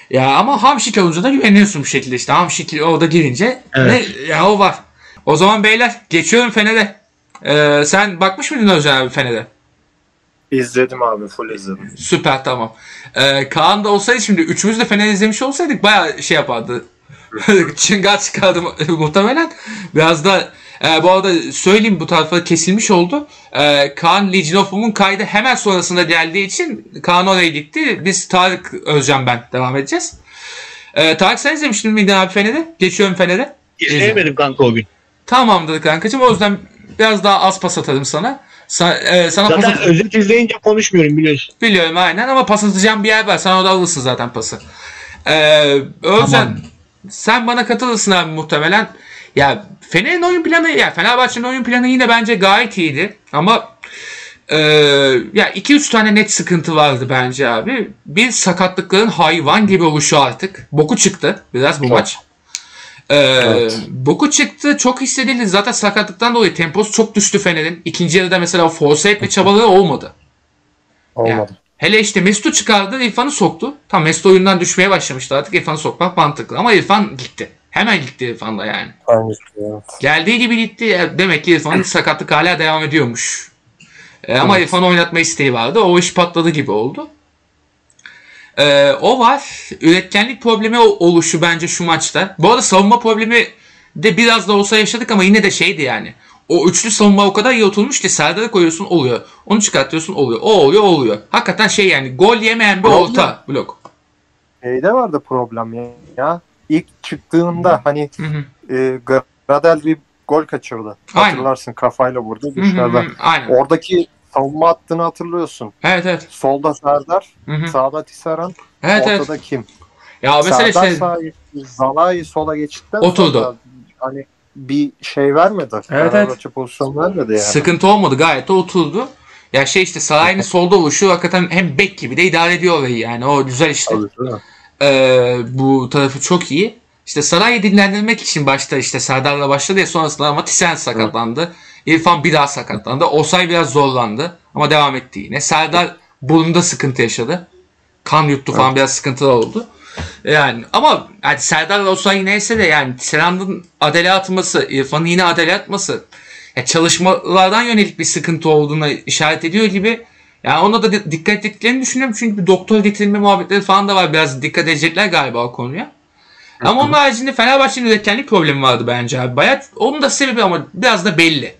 Ya ama Hamşik olunca da güveniyorsun bu şekilde işte. Hamşik orada girince Evet. ne, ya o var. O zaman beyler geçiyorum Fener'e. Ee, sen bakmış mıydın Özcan abi Fener'e? İzledim abi full izledim. Süper tamam. Ee, Kaan da olsaydı şimdi üçümüz de Fener izlemiş olsaydık bayağı şey yapardı. Çıngar çıkardı mu- muhtemelen. Biraz da e, bu arada söyleyeyim bu tarafa kesilmiş oldu. E, Kaan Legion of Boom'un kaydı hemen sonrasında geldiği için Kaan oraya gitti. Biz Tarık Özcan ben devam edeceğiz. E, Tarık sen izlemiştin miydin abi Fener'i? Geçiyorum Fener'e. İzleyemedim kanka o gün. Tamamdır kankacığım. O yüzden biraz daha az pas atarım sana. Sa- e, sana pas Zaten at- özet izleyince konuşmuyorum biliyorsun. Biliyorum aynen ama pas atacağım bir yer var. Sen orada alırsın zaten pası. Ee, Özcan Tamam. Sen bana katılırsın abi muhtemelen. Ya Fener'in oyun planı ya Fenerbahçe'nin oyun planı yine bence gayet iyiydi. Ama e, ya 2-3 tane net sıkıntı vardı bence abi. Bir sakatlıkların hayvan gibi oluşu artık. Boku çıktı biraz bu maç. Ee, Boku çıktı çok hissedildi. Zaten sakatlıktan dolayı temposu çok düştü Fener'in. İkinci yarıda mesela force etme çabaları olmadı. Olmadı. Hele işte Mesut'u çıkardı, İrfan'ı soktu. Tam Mesut oyundan düşmeye başlamıştı artık. İrfan'ı sokmak mantıklı. Ama İrfan gitti. Hemen gitti İrfan da yani. Evet. Geldiği gibi gitti. Demek ki İrfan'ın sakatlık hala devam ediyormuş. E, ama Evet. İrfan'ı oynatma isteği vardı. O iş patladı gibi oldu. E, o var. Üretkenlik problemi oluşu bence şu maçta. Bu arada savunma problemi de biraz da olsa yaşadık ama yine de şeydi yani. O üçlü savunma o kadar iyi oturmuş ki Serdar'ı koyuyorsun oluyor. Onu çıkartıyorsun oluyor. O oluyor oluyor. Hakikaten şey yani gol yemeyen bir Problem. orta blok. Şeyde vardı problem ya. ya. İlk çıktığında hani Hı hı. e, Gradel bir gol kaçırdı. Aynen. Hatırlarsın kafayla vurdu dışarıda. Oradaki savunma hattını hatırlıyorsun. Evet evet. Solda Serdar, Hı hı. sağda Tisaran, Evet evet. ortada kim? Ya mesela Serdar işte Zalai sola geçtikten Oturdu. sonra hani bir şey vermedi. Evet, Fenerbahçe pozisyon vermedi yani. Sıkıntı olmadı gayet de oturdu. Ya şey işte Saray'ın solda oluşu hakikaten hem bek gibi de idare ediyor orayı yani. O güzel işte. Tabii? Ee, bu tarafı çok iyi. İşte Saray'ı dinlendirmek için başta işte Serdar'la başladı ya sonrasında ama Tisen sakatlandı. İrfan bir daha sakatlandı. Osay biraz zorlandı ama devam etti yine. Serdar burnunda sıkıntı yaşadı. Kan yuttu falan biraz sıkıntılar oldu. Yani ama yani Serdar'la Osay neyse de yani Tisen'in adele atması, İrfan'ın yine adele atması ya çalışmalardan yönelik bir sıkıntı olduğuna işaret ediyor gibi. Yani ona da di- dikkat ettiklerini düşünüyorum. Çünkü bir doktor getirilme muhabbetleri falan da var. Biraz dikkat edecekler galiba o konuya. Ama onun haricinde Fenerbahçe'nin üretkenlik problemi vardı bence abi. Bayat onun da sebebi ama biraz da belli.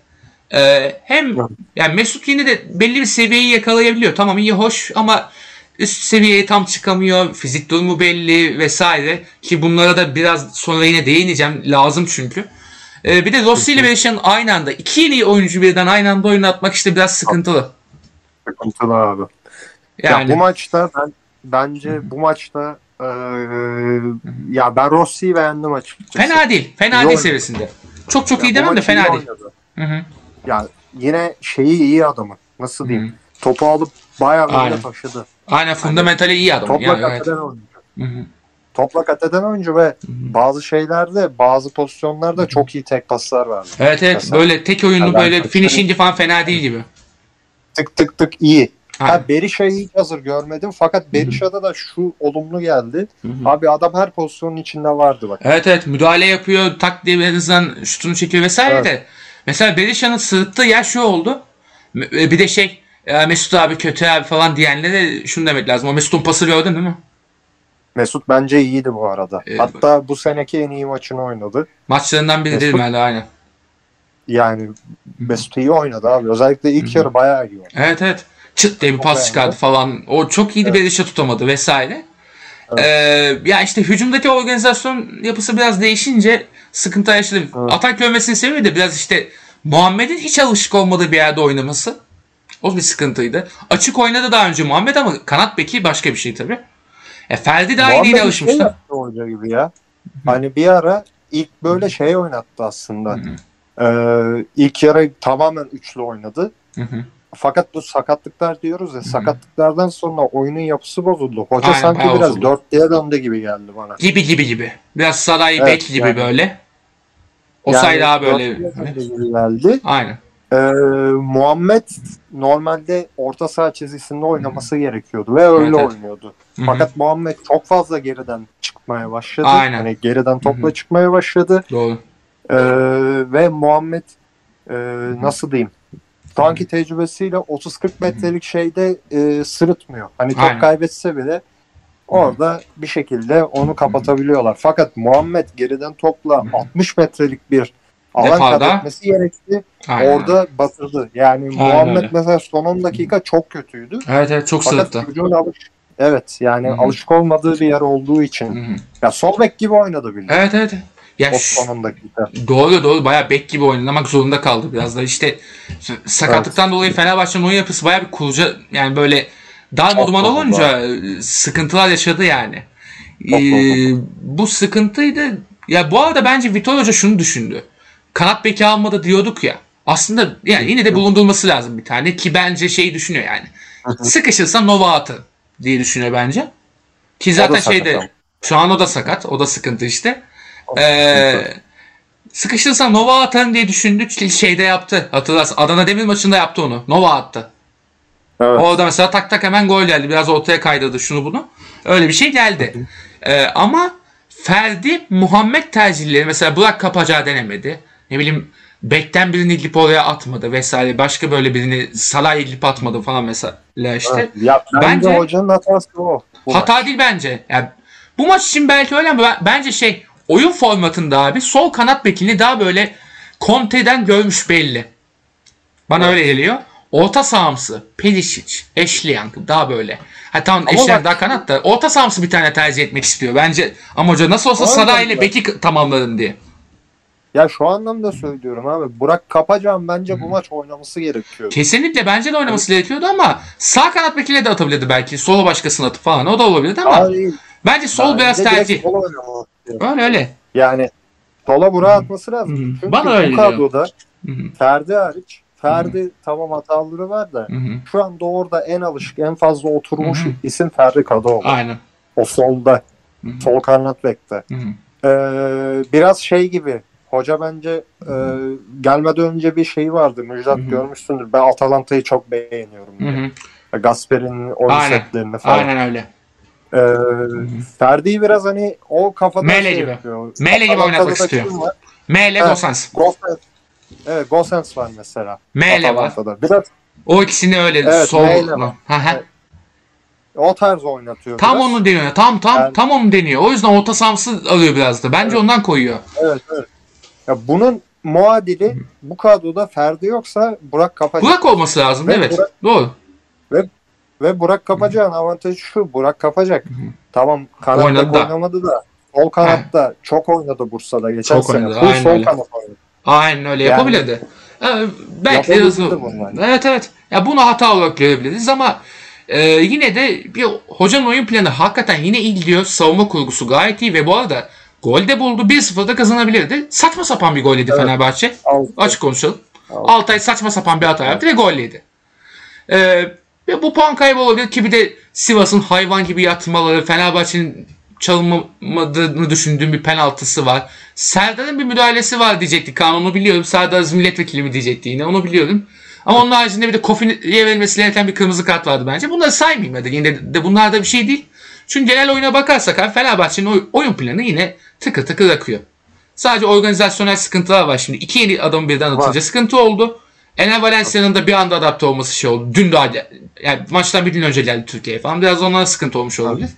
Ee, hem yani Mesut yine de belli bir seviyeyi yakalayabiliyor. Tamam iyi hoş ama üst seviyeye tam çıkamıyor. Fizik durumu belli vesaire. Ki bunlara da biraz sonra yine değineceğim. Lazım çünkü. Ee, bir de Rossi ile Bereşan'ın aynı anda iki yeni oyuncu birden aynı anda oynatmak işte biraz sıkıntılı. Sıkıntılı abi. Yani Ya bu maçta ben bence bu maçta e, ya ben Rossi'yi beğendim açıkçası. fena değil. Fena İyi değil seviyesinde. Çok çok Ya iyi demem de fena değil. oynadı. Hı hı. Ya yine şeyi iyi adamı. Nasıl diyeyim? Hı. Topu alıp bayağı Aynen. önde taşıdı. Aynen fundamentali iyi adam. Topla Yani, evet. oyuncu. Topla kat eden oyuncu ve bazı şeylerde, bazı pozisyonlarda çok iyi tek paslar verdi. Evet evet Mesela. böyle tek oyunlu Ya ben böyle finishing'i falan fena değil gibi. Tık tık tık iyi. Aynen. Ha Berisha'yı hiç hazır görmedim fakat Berisha'da da şu olumlu geldi. Hı hı. Abi adam her pozisyonun içinde vardı bak. Evet evet müdahale yapıyor tak diye en azından şutunu çekiyor vesaire Evet. de. Mesela Berisha'nın sırıttığı yer şu oldu. E, Bir de şey ya Mesut abi kötü abi falan diyenlere şunu demek lazım. O Mesut'un pası gördün değil mi? Mesut bence iyiydi bu arada. Evet. Hatta bu seneki en iyi maçını oynadı. Maçlarından biri değil Mesut- mi? Aynen. Yani Mesut iyi oynadı abi. Özellikle ilk yarı bayağı iyi oynadı. Evet evet. Çıt diye bir pas beğendim. çıkardı falan. O çok iyiydi bir işe tutamadı vesaire. Ee, ya işte hücumdaki organizasyon yapısı biraz değişince sıkıntı yaşadı. Evet. Atak görmesinin sebebi de biraz işte Muhammed'in hiç alışık olmadığı bir yerde oynaması. O bir sıkıntıydı. Açık oynadı daha önce Muhammed ama kanat beki başka bir şey tabii. E, Ferdi daha yeni şey alışmıştı. yaptı hoca gibi ya. Hani bir ara ilk böyle şey oynattı aslında. Ee, ilk yarı tamamen üçlü oynadı. Fakat bu sakatlıklar diyoruz ya sakatlıklardan sonra oyunun yapısı bozuldu. Hoca Aynen, sanki biraz bozuldu. dörtlüye döndü gibi geldi bana. Gibi gibi gibi. Biraz saray Evet, bek gibi yani. böyle. O say daha böyle. gibi geldi. Aynen. Ee, Muhammed normalde orta saha çizgisinde oynaması gerekiyordu ve öyle Evet, evet. oynuyordu. Hı hı. Fakat Muhammed çok fazla geriden çıkmaya başladı. Aynen. Hani geriden topla Hı hı. çıkmaya başladı. Doğru. Ee, ve Muhammed e, nasıl diyeyim? Şu anki tecrübesiyle 30-40 metrelik şeyde e, sırıtmıyor. Hani top Aynen. kaybetse bile orada bir şekilde onu kapatabiliyorlar. Fakat Muhammed geriden topla 60 metrelik bir alan kat etmesi gerekti. Aynen. Orada batırdı. Yani Aynen Muhammed öyle. mesela son 10 dakika çok kötüydü. Evet evet çok sırıttı. alış Evet yani Hı hı. alışık olmadığı bir yer olduğu için. Hı hı. Ya sol bek gibi oynadı bile. Evet evet. Ya O son 10 dakika. Doğru doğru bayağı bek gibi oynamak zorunda kaldı biraz da işte sakatlıktan dolayı Fenerbahçe'nin oyun yapısı bayağı bir kurca yani böyle darma duman olunca e, sıkıntılar yaşadı yani. Çok Ee, doğru. bu sıkıntıydı. Ya bu arada bence Vitor Hoca şunu düşündü. Kanat beki almadı diyorduk ya. Aslında yani yine de bulundurması lazım bir tane ki bence şeyi düşünüyor yani. Sıkışırsa Nova atın diye düşünüyor bence. Ki zaten şeyde şu an o da sakat. O da sıkıntı işte. Ee, sıkışırsa Nova atarım diye düşündük. Şeyde yaptı. Hatırlarsın. Adana Demir maçında yaptı onu. Nova attı. Evet. Orada mesela tak tak hemen gol geldi. Biraz ortaya kaydırdı şunu bunu. Öyle bir şey geldi. Ee, ama Ferdi Muhammed tercihleri mesela Burak Kapacağı denemedi. Ne bileyim Bekten birini idlip oraya atmadı vesaire. Başka böyle birini Salah idlip atmadı falan mesela işte. Evet. Ya bence, Bence- hocanın hatası o. Bu Hata maç. değil bence. Yani bu maç için belki öyle ama ben- bence şey oyun formatında abi sol kanat bekini daha böyle Conte'den görmüş belli. Bana öyle geliyor. Orta sahamsı Perisic, Ashley Young daha böyle. Ha tamam Ama Ashley bak- daha kanat da orta sahamsı bir tane tercih etmek istiyor. Bence ama hoca nasıl olsa Salah ile beki tamamlarım diye. Ya şu anlamda söylüyorum abi. Burak Kapacan bence bu maç oynaması gerekiyor. Kesinlikle bence de oynaması gerekiyordu ama sağ kanat bekiyle de atabilirdi belki. Sola başkasını atıp falan o da olabilirdi ama Hayır, bence sol bence direkt tercih. Öyle öyle. Yani sola Burak'a atması lazım. Hı. Çünkü Bana öyle bu kadroda Hı hı, Ferdi hariç Ferdi tamam hataları var da hı hı. şu anda orada en alışık en fazla oturmuş Hı hı. isim Ferdi Kadıoğlu. Aynen. O solda. Hı hı. Sol kanat bekte. Ee, biraz şey gibi. Hoca bence e, gelmeden önce bir şey vardı. Müjdat Hı hı. görmüşsündür. Ben Atalanta'yı çok beğeniyorum. Hı diye. hı. Gasper'in oyun Aynen. setlerini falan. Aynen öyle. Ee, Ferdi'yi biraz hani o kafada Mele şey gibi. yapıyor. Mele gibi oynatmak istiyor. kim var? M ile Evet. Gosens. Gosens. Evet Gosens var mesela. M ile var. Biraz O ikisini öyle Evet, ha. Evet. o tarz oynatıyor. Tam biraz. onu deniyor. Tam tam Yani- tam onu deniyor. O yüzden orta sahamsı alıyor biraz da. Bence ondan koyuyor. Evet evet. Ya bunun muadili bu kadroda Ferdi yoksa Burak Kapacak. Burak olması lazım. Ve evet. Burak- Doğru. Ve Burak Kapacak'ın avantajı şu. Burak Kapacak. Tamam kanatta Oynadı da. oynamadı da. Sol kanatta çok oynadı Bursa'da geçen Çok sene. oynadı, aynen sol öyle. kanat oynadı. Aynen öyle Yani- yapabilirdi. Ee, belki de hızlı. yani. Evet evet. Ya bunu hata olarak görebiliriz ama e, yine de bir hocanın oyun planı hakikaten yine iyi gidiyor. Savunma kurgusu gayet iyi ve bu arada gol de buldu. 1-0'da kazanabilirdi. Saçma sapan bir gol yedi Evet. Fenerbahçe. Altı. Açık konuşalım. Altı. Altay saçma sapan bir hata yaptı ve gol yedi. Ee, ve bu puan kaybı olabilir ki bir de Sivas'ın hayvan gibi yatmaları, Fenerbahçe'nin çalınmadığını düşündüğüm bir penaltısı var. Serdar'ın bir müdahalesi var diyecektik. Kanunu biliyorum. Serdar milletvekili mi diyecekti yine onu biliyorum. Ama onun haricinde bir de Kofi'ye verilmesi gereken bir kırmızı kart vardı bence. Bunları saymayayım hadi. Yine de, de bunlar da bir şey değil. Çünkü genel oyuna bakarsak abi Fenerbahçe'nin oy- oyun planı yine tıkır tıkır akıyor. Sadece organizasyonel sıkıntılar var şimdi. İki yeni adam birden atınca sıkıntı oldu. Enel Valencia'nın da bir anda adapte olması şey oldu. Dün daha yani maçtan bir gün önce geldi Türkiye'ye falan. Biraz onlara sıkıntı olmuş olabilir.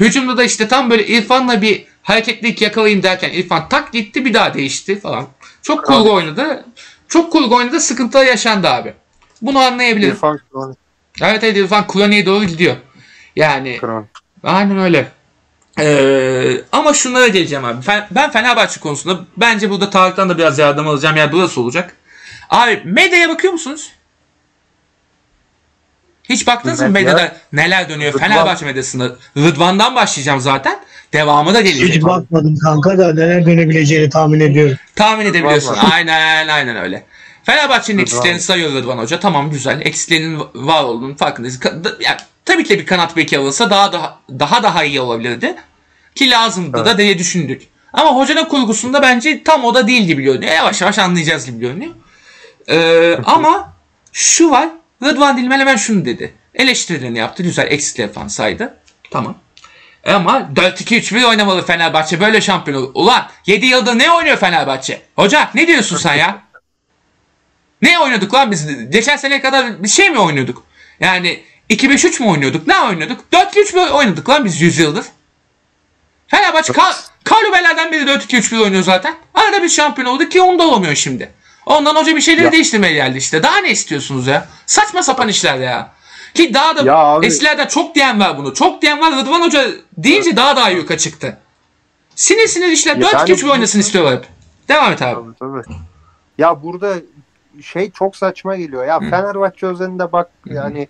Hücumda da işte tam böyle İrfan'la bir hareketlilik yakalayayım derken İrfan tak gitti bir daha değişti falan. Çok kurgu oynadı. Çok kurgu oynadı sıkıntılar yaşandı abi. Bunu anlayabilirim. İrfan Kronik. Evet evet İrfan Kroni'ye doğru gidiyor. Yani Kronik. Aynen öyle. Ee, ama şunlara geleceğim abi. Fen- Ben Fenerbahçe konusunda bence burada Tarık'tan da biraz yardım alacağım. Yani burası olacak. Abi medyaya bakıyor musunuz? Hiç baktınız mı Medya? medyada neler dönüyor? Rıdvan. Fenerbahçe medyasında. Rıdvan'dan başlayacağım zaten. Devamı da gelecek. Hiç bakmadım kanka da neler dönebileceğini tahmin ediyorum. Tahmin edebiliyorsun. Aynen aynen öyle. Fenerbahçe'nin Rıdvan. eksiklerini sayıyor Rıdvan Hoca. Tamam güzel. Eksiklerinin var olduğunu farkındayız. Yani, tabii ki de bir kanat beki alınsa daha daha daha daha iyi olabilirdi. Ki lazımdı da diye düşündük. Ama hocanın kurgusunda bence tam o da değil gibi görünüyor. Yavaş yavaş anlayacağız gibi görünüyor. Ee, ama şu var. Rıdvan Dilmen hemen şunu dedi. Eleştirilerini yaptı. Güzel eksikleri falan saydı. Tamam. Ama 4-2-3-1 oynamalı Fenerbahçe. Böyle şampiyon olur. Ulan 7 yılda ne oynuyor Fenerbahçe? Hoca ne diyorsun sen ya? Ne oynuyorduk lan biz? Geçen sene kadar bir şey mi oynuyorduk? Yani 2-5-3 mü oynuyorduk? Ne oynuyorduk? 4-2-3-1 oynadık lan biz 100 yıldır. Fenerbahçe kal Kalubelerden beri 4-2-3-1 oynuyor zaten. Arada bir şampiyon oldu ki onda olamıyor şimdi. Ondan hoca bir şeyleri Ya. değiştirmeye geldi işte. Daha ne istiyorsunuz ya? Saçma sapan işler ya. Ki daha da Ya abi- eskilerden çok diyen var bunu. Çok diyen var. Rıdvan Hoca deyince daha daha yuka çıktı. Sinir sinir işler. Ya 4-2-3 yani- oynasın istiyorlar hep. Devam et abi. Tabii, tabii. Ya burada şey çok saçma geliyor. Ya Fenerbahçe özelinde bak yani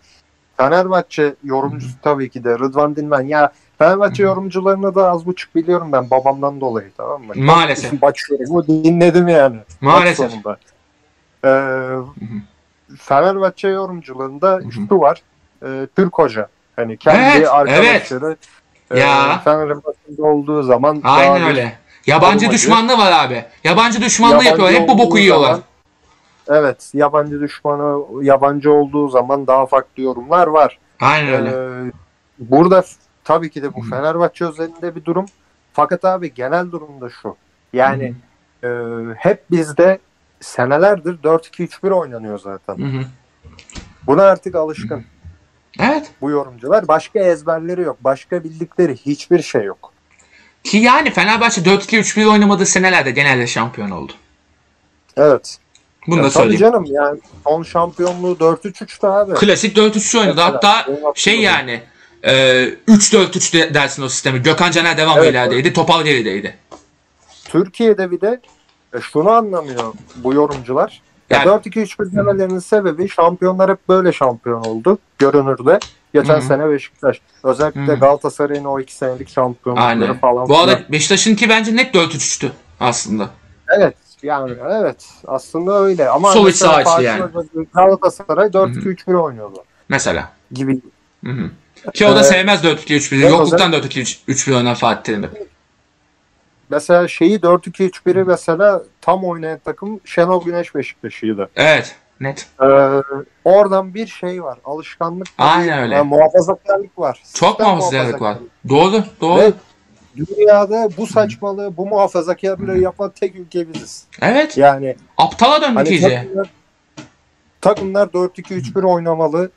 Fenerbahçe yorumcusu tabii ki de Rıdvan Dilmen. Ya Fenerbahçe yorumcularını da az buçuk biliyorum ben babamdan dolayı tamam mı? Maalesef. Maç yorumu dinledim yani. Maalesef. Ee, Fenerbahçe yorumcularında şu var. E, Türk Hoca. Hani kendi Evet, arkadaşları e, Ya. Fenerbahçe'de olduğu zaman Aynen öyle. Yabancı Olmadı. düşmanlığı var abi. Yabancı düşmanlığı Yabancı yapıyorlar. Hep bu boku yiyorlar. zaman- Evet, yabancı düşmanı yabancı olduğu zaman daha farklı yorumlar var. Aynen öyle. Ee, burada tabii ki de bu Fenerbahçe özelinde bir durum. Fakat abi genel durumda şu. Yani e, hep bizde senelerdir 4-2-3-1 oynanıyor zaten. Hı hı. Buna artık alışkın Evet. bu yorumcular. Başka ezberleri yok. Başka bildikleri hiçbir şey yok. Ki yani Fenerbahçe 4-2-3-1 oynamadığı senelerde genelde şampiyon oldu. Evet. Bunu Ya da söyleyeyim. canım yani son şampiyonluğu 4-3-3'tü abi. Klasik 4-3 oynadı. Mesela, Hatta şey yani e, 3-4-3 de- dersin o sistemi. Gökhan Caner devam Evet, ilerideydi. Topal gerideydi. Türkiye'de bir de e, şunu anlamıyor bu yorumcular. Ya Yani- 4-2-3-1 demelerinin sebebi şampiyonlar hep böyle şampiyon oldu görünürde. Geçen Hı sene Beşiktaş. Özellikle Hı. Galatasaray'ın o iki senelik şampiyonlukları Aynen. falan. Bu arada. Beşiktaş'ınki bence net 4-3'tü aslında. Evet yani evet aslında öyle. Ama Sol iç sağ içli yani. Galatasaray 4-2-3-1 oynuyordu Mesela. gibi. Hı hı. Ki o da Ee, sevmez 4-2-3-1'i. evet, Yokluktan 4-2-3-1 oynar Fatih Terim hep. Mesela şeyi 4-2-3-1'i mesela tam oynayan takım Şenol Güneş Beşiktaş'ıydı. Evet. Net. Ee, oradan bir şey var. Alışkanlık. Aynen öyle. Yani muhafazakarlık var. Çok Sistem muhafazakarlık var. muhafazakarlık. Doğru. Doğru. Ve dünyada bu saçmalığı, bu muhafazakarlığı yapan tek ülke biziz. Evet. Yani Aptala döndük hani iyice. takımlar, takımlar 4-2-3-1 oynamalı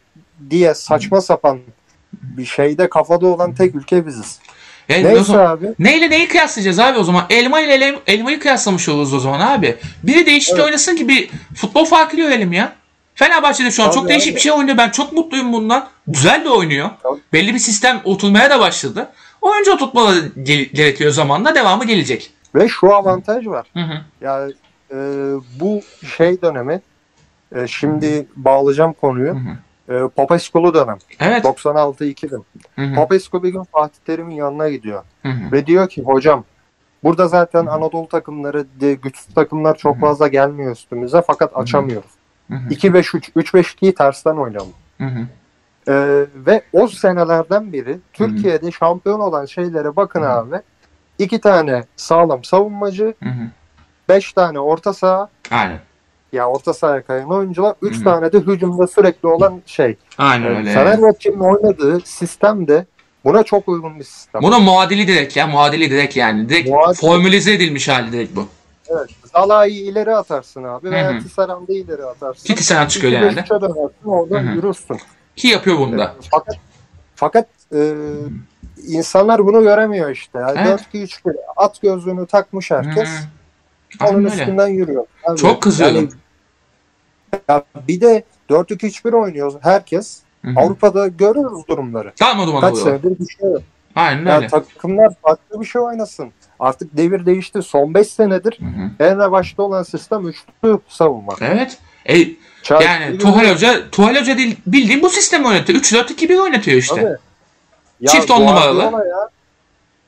diye saçma sapan bir şeyde kafada olan tek ülke biziz. Yani Neyse zaman- abi. Neyle neyi kıyaslayacağız abi o zaman? Elma ile elem- elmayı kıyaslamış oluruz o zaman abi. Biri değişik Evet. oynasın ki bir futbol farkı görelim ya. Fenerbahçe'de şu an Tabii çok değişik abi. bir şey oynuyor. Ben çok mutluyum bundan. Güzel de oynuyor. Tabii. Belli bir sistem oturmaya da başladı. Oyuncu oturtmaları ge- gerekiyor zamanla. Devamı gelecek. Ve şu avantaj var. Hı hı. Yani e, bu şey dönemi e, şimdi bağlayacağım konuyu. Hı hı. E, Popescu'lu dönem. Evet. 96-2000. Hı hı. Popescu bir gün Fatih Terim'in yanına gidiyor. Hı hı. Ve diyor ki hocam burada zaten Anadolu takımları güçlü takımlar çok fazla gelmiyor üstümüze fakat açamıyoruz. Hı hı. 2-5-3, 3-5-2'yi tersten oynayalım. Hı hı. Ee, ve o senelerden beri Türkiye'de şampiyon olan şeylere bakın abi. İki tane sağlam savunmacı, Hı hı. beş tane orta saha, Aynen. ya orta sahaya kayan oyuncular, üç Hı hı. tane de hücumda sürekli olan şey. Aynen Yani öyle. Fenerbahçe'nin oynadığı sistem de buna çok uygun bir sistem. Buna muadili direkt ya. Muadili direkt yani. Direkt Muadili. formülize edilmiş hali direkt bu. Evet. Zalai'yi ileri atarsın abi veya. Tisserand'ı ileri atarsın. Titiseran çıkıyor 2-5 genelde. üçe dönersin oradan Hı hı. yürürsün. Ki yapıyor bunu da. Fakat fakat e, insanlar bunu göremiyor işte. Yani Evet. 4-2-3-1 at gözlüğünü takmış herkes. Hı. Onun Aynen öyle. üstünden yürüyor. Abi, Çok kızıyorum. yani- ya bir de 4-2-3-1 oynuyor herkes. Hı hı. Avrupa'da görüyoruz durumları. Tamam o zaman Kaç oluyor. senedir bir şey yok. Aynen Ya öyle. takımlar farklı bir şey oynasın. Artık devir değişti. Son 5 senedir Hı hı. en revaçta olan sistem üçlü savunma. Evet. E, Chelsea yani Tuhal Hoca, Tuhal Hoca değil, bildiğin bu sistemi oynatıyor. 3-4-2-1 oynatıyor işte. Tabii. Ya Çift on numaralı. Guardiola ya.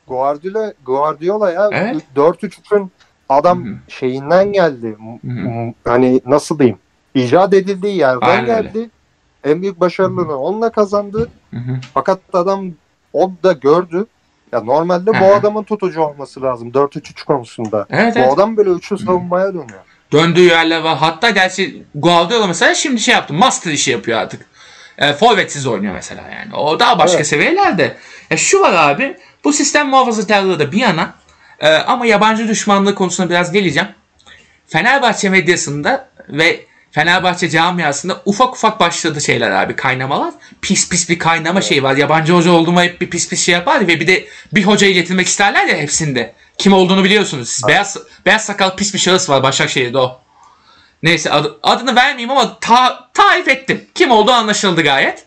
Guardiola, Guardiola ya Evet. 4-3-3'ün adam Hı hı. şeyinden geldi. M- Hı hı. m- Hani nasıl diyeyim? İcat edildiği yerden Aynen öyle. geldi. En büyük başarılığını onunla kazandı. Hı hı. Fakat adam o da gördü. Ya normalde Hı bu adamın tutucu olması lazım 4-3-3 konusunda. Evet Bu evet. adam böyle üçlü savunmaya dönüyor. Döndüğü yerler var. Hatta gerçi Guardiola mesela şimdi şey yaptı. Master işi yapıyor artık. E, forvetsiz oynuyor mesela yani. O daha başka Evet. seviyelerde. Ya şu var abi. Bu sistem muhafazakarlığı da bir yana. e, ama yabancı düşmanlığı konusuna biraz geleceğim. Fenerbahçe medyasında ve Fenerbahçe camiasında ufak ufak başladı şeyler abi kaynamalar. Pis pis bir kaynama şeyi var. Yabancı hoca olduğuma hep bir pis pis şey yapar ve bir de bir hocayı getirmek isterler ya hepsinde. Kim olduğunu biliyorsunuz. Siz beyaz beyaz sakal pis bir şahıs var Başakşehir'de o. Neyse adı- adını vermeyeyim ama ta, tarif ettim. Kim olduğu anlaşıldı gayet.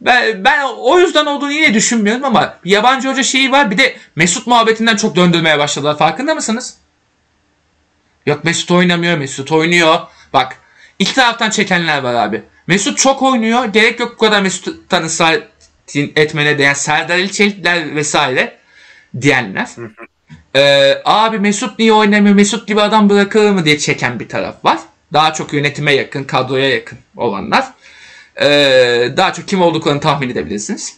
Ben, ben o yüzden olduğunu yine düşünmüyorum ama yabancı hoca şeyi var. Bir de Mesut muhabbetinden çok döndürmeye başladılar. Farkında mısınız? Yok Mesut oynamıyor, Mesut oynuyor. Bak iki taraftan çekenler var abi. Mesut çok oynuyor. Gerek yok bu kadar Mesut'tan ısrar etmene diyen Serdar İlçelikler vesaire diyenler. Ee, abi Mesut niye oynamıyor? Mesut gibi adam bırakılır mı diye çeken bir taraf var. Daha çok yönetime yakın, kadroya yakın olanlar. Ee, daha çok kim olduklarını tahmin edebilirsiniz.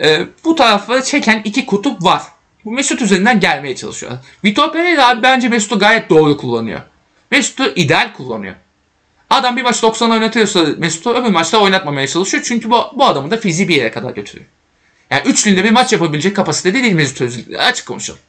Ee, bu tarafları çeken iki kutup var. Bu Mesut üzerinden gelmeye çalışıyor. Vitor Pereira abi bence Mesut'u gayet doğru kullanıyor. Mesut'u ideal kullanıyor. Adam bir maç 90 oynatıyorsa Mesut'u öbür maçta oynatmamaya çalışıyor. Çünkü bu, bu adamı da fiziği bir yere kadar götürüyor. Yani üçlüğünde bir maç yapabilecek kapasitede değil Mesut Özil. Açık konuşalım.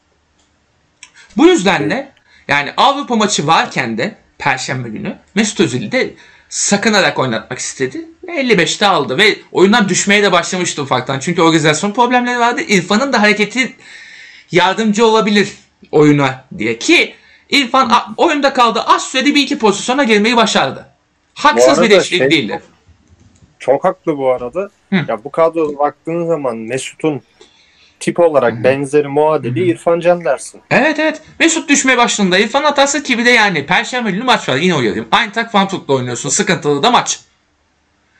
Bu yüzden de yani Avrupa maçı varken de Perşembe günü Mesut Özil'i de sakınarak oynatmak istedi. Ve 55'te aldı ve oyundan düşmeye de başlamıştı ufaktan. Çünkü organizasyon problemleri vardı. İrfan'ın da hareketi yardımcı olabilir oyuna diye. Ki İrfan oyunda kaldı. Az sürede bir iki pozisyona girmeyi başardı. Haksız bir değişiklik şey- değildi. Çok haklı bu arada. Hı. Ya bu kadroda baktığın zaman Mesut'un tip olarak benzeri muadili İrfan Can dersin. Evet evet. Mesut düşmeye başladığında İrfan hatası ki bir de yani Perşembe günü maç var. Yine uyarayım. Eintracht Frankfurt'la oynuyorsun. Sıkıntılı da maç.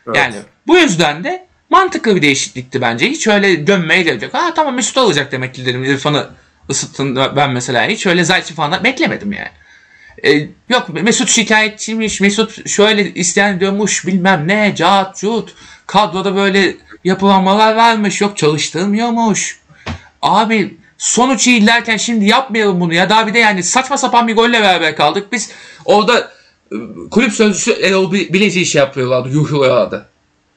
Evet. Yani bu yüzden de mantıklı bir değişiklikti bence. Hiç öyle dönmeye gerek yok. Ha tamam Mesut alacak demek ki dedim. İrfan'ı ısıttın ben mesela. Hiç öyle Zayt'i falan beklemedim yani. Ee, yok Mesut şikayetçiymiş. Mesut şöyle isteyen diyormuş bilmem ne. Cat cut. Kadroda böyle yapılanmalar varmış. Yok çalıştırmıyormuş. Abi sonuç iyi derken şimdi yapmayalım bunu ya. Daha bir de yani saçma sapan bir golle beraber kaldık. Biz orada e, kulüp sözcüsü Erol Bi- Bileci şey yapıyorlardı. Yuhluyorlardı.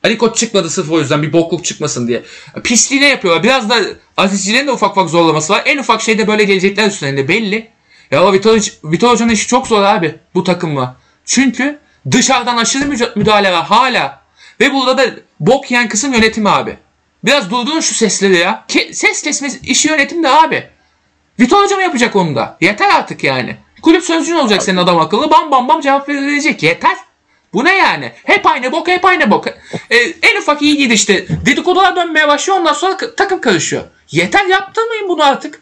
Ali Koç çıkmadı sırf o yüzden bir bokluk çıkmasın diye. Pisliğine yapıyorlar. Biraz da Azizcilerin de ufak ufak zorlaması var. En ufak şeyde böyle gelecekler üstlerinde belli. Ya Vitor, Vitor Hoca'nın işi çok zor abi bu takımla. Çünkü dışarıdan aşırı müdahale var hala. Ve burada da bok yiyen kısım yönetimi abi. Biraz durdurun şu sesleri ya. Ke- ses kesme işi yönetimde abi. Vitor Hoca mı yapacak onu da? Yeter artık yani. Kulüp sözcüğün olacak senin adam akıllı. Bam bam bam cevap verilecek. Yeter. Bu ne yani? Hep aynı bok, hep aynı bok. E, en ufak iyi gidişte dedikodular dönmeye başlıyor. Ondan sonra takım karışıyor. Yeter yaptırmayın bunu artık.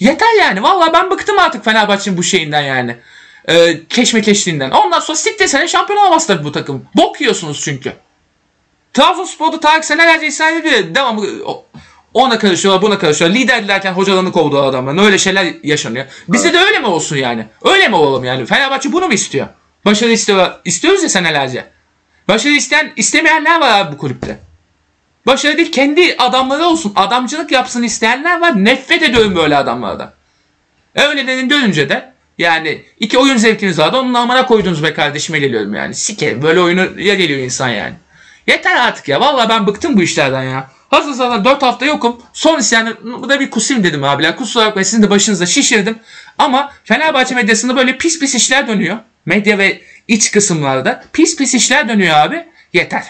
Yeter yani. Vallahi ben bıktım artık Fenerbahçe'nin bu şeyinden yani. E, keşmekeşliğinden. Ondan sonra siktir sene şampiyon olamaz tabii bu takım. Bok yiyorsunuz çünkü. Trabzonspor'da Tarık senelerce İsrail ediyor. Devamlı ona karışıyorlar buna karışıyorlar. Lider derken hocalarını kovdu adamların. Öyle şeyler yaşanıyor. Bizde de öyle mi olsun yani? Öyle mi olalım yani? Fenerbahçe bunu mu istiyor? Başarı istiyor, istiyoruz ya senelerce. Başarı isteyen, istemeyenler var abi bu kulüpte. Başarı değil kendi adamları olsun. Adamcılık yapsın isteyenler var. Nefret ediyorum böyle adamlardan. E Öylelerinin dönünce de yani iki oyun zevkiniz vardı. Onun amına koydunuz be kardeşime geliyorum yani. Sike böyle oyunu ya geliyor insan yani. Yeter artık ya. Vallahi ben bıktım bu işlerden ya. Hazır zaten 4 hafta yokum. Son yani bu da bir kusayım dedim abiler. Kusura bakmayın sizin de başınıza şişirdim. Ama Fenerbahçe medyasında böyle pis pis işler dönüyor. Medya ve iç kısımlarda pis pis işler dönüyor abi. Yeter.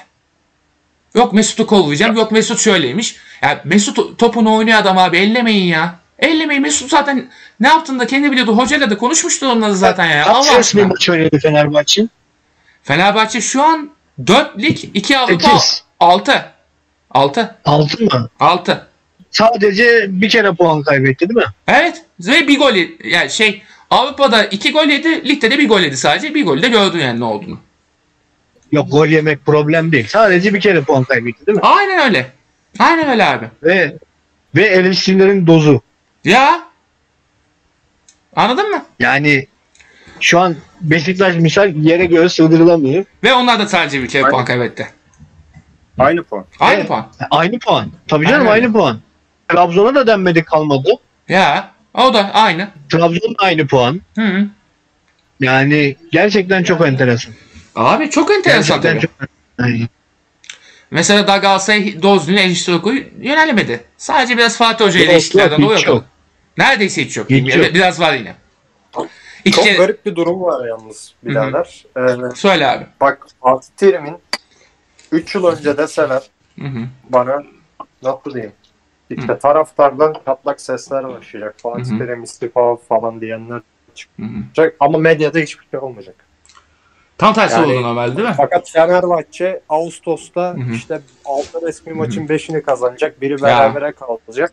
Yok Mesut'u kollayacağım. Yok Mesut şöyleymiş. Ya Mesut topunu oynuyor adam abi. Ellemeyin ya. Ellemeyin. Mesut zaten ne yaptığını da kendi biliyordu. Hocayla da konuşmuştu onları zaten ya. Kaç Allah resmi aşkına. maç oynadı Fenerbahçe? Fenerbahçe şu an 4 lig 2 Avrupa Sekiz. 6. 6. 6 mı? 6. Sadece bir kere puan kaybetti değil mi? Evet. Ve bir gol yedi. yani şey Avrupa'da 2 gol yedi. Ligde de bir gol yedi sadece. Bir golü de gördün yani ne olduğunu. Yok gol yemek problem değil. Sadece bir kere puan kaybetti değil mi? Aynen öyle. Aynen öyle abi. Ve ve eleştirilerin dozu. Ya. Anladın mı? Yani şu an Beşiktaş misal yere göre sığdırılamıyor. Ve onlar da sadece bir kere puan kaybetti. Aynı puan. Aynı Evet. puan. Aynı puan. Tabii canım Aynen. aynı puan. Trabzon'a da denmedik kalmadı. Ya. O da aynı. Trabzon da aynı puan. Hı -hı. Yani gerçekten çok enteresan. Abi çok enteresan Gerçekten tabii. çok Yani Mesela da Galatasaray Dozlu'nun eleştiri yönelemedi. Sadece biraz Fatih Hoca Yok, eleştirilerden yok, dolayı hiç yok. yok. Neredeyse hiç yok. Hiç yok. Biraz var yine. İki Çok kere... garip bir durum var yalnız birader. Ee, Söyle abi. bak Fatih Terim'in 3 yıl önce deseler Hı hı. bana nasıl diyeyim? İşte taraftardan patlak sesler başlayacak. Fatih Hı hı. Terim istifa falan diyenler çıkacak. Ama medyada hiçbir şey olmayacak. Tam tersi Yani- oldu normal değil mi? Fakat Fenerbahçe Ağustos'ta Hı hı. işte 6 resmi maçın 5'ini kazanacak. Biri berabere kalacak.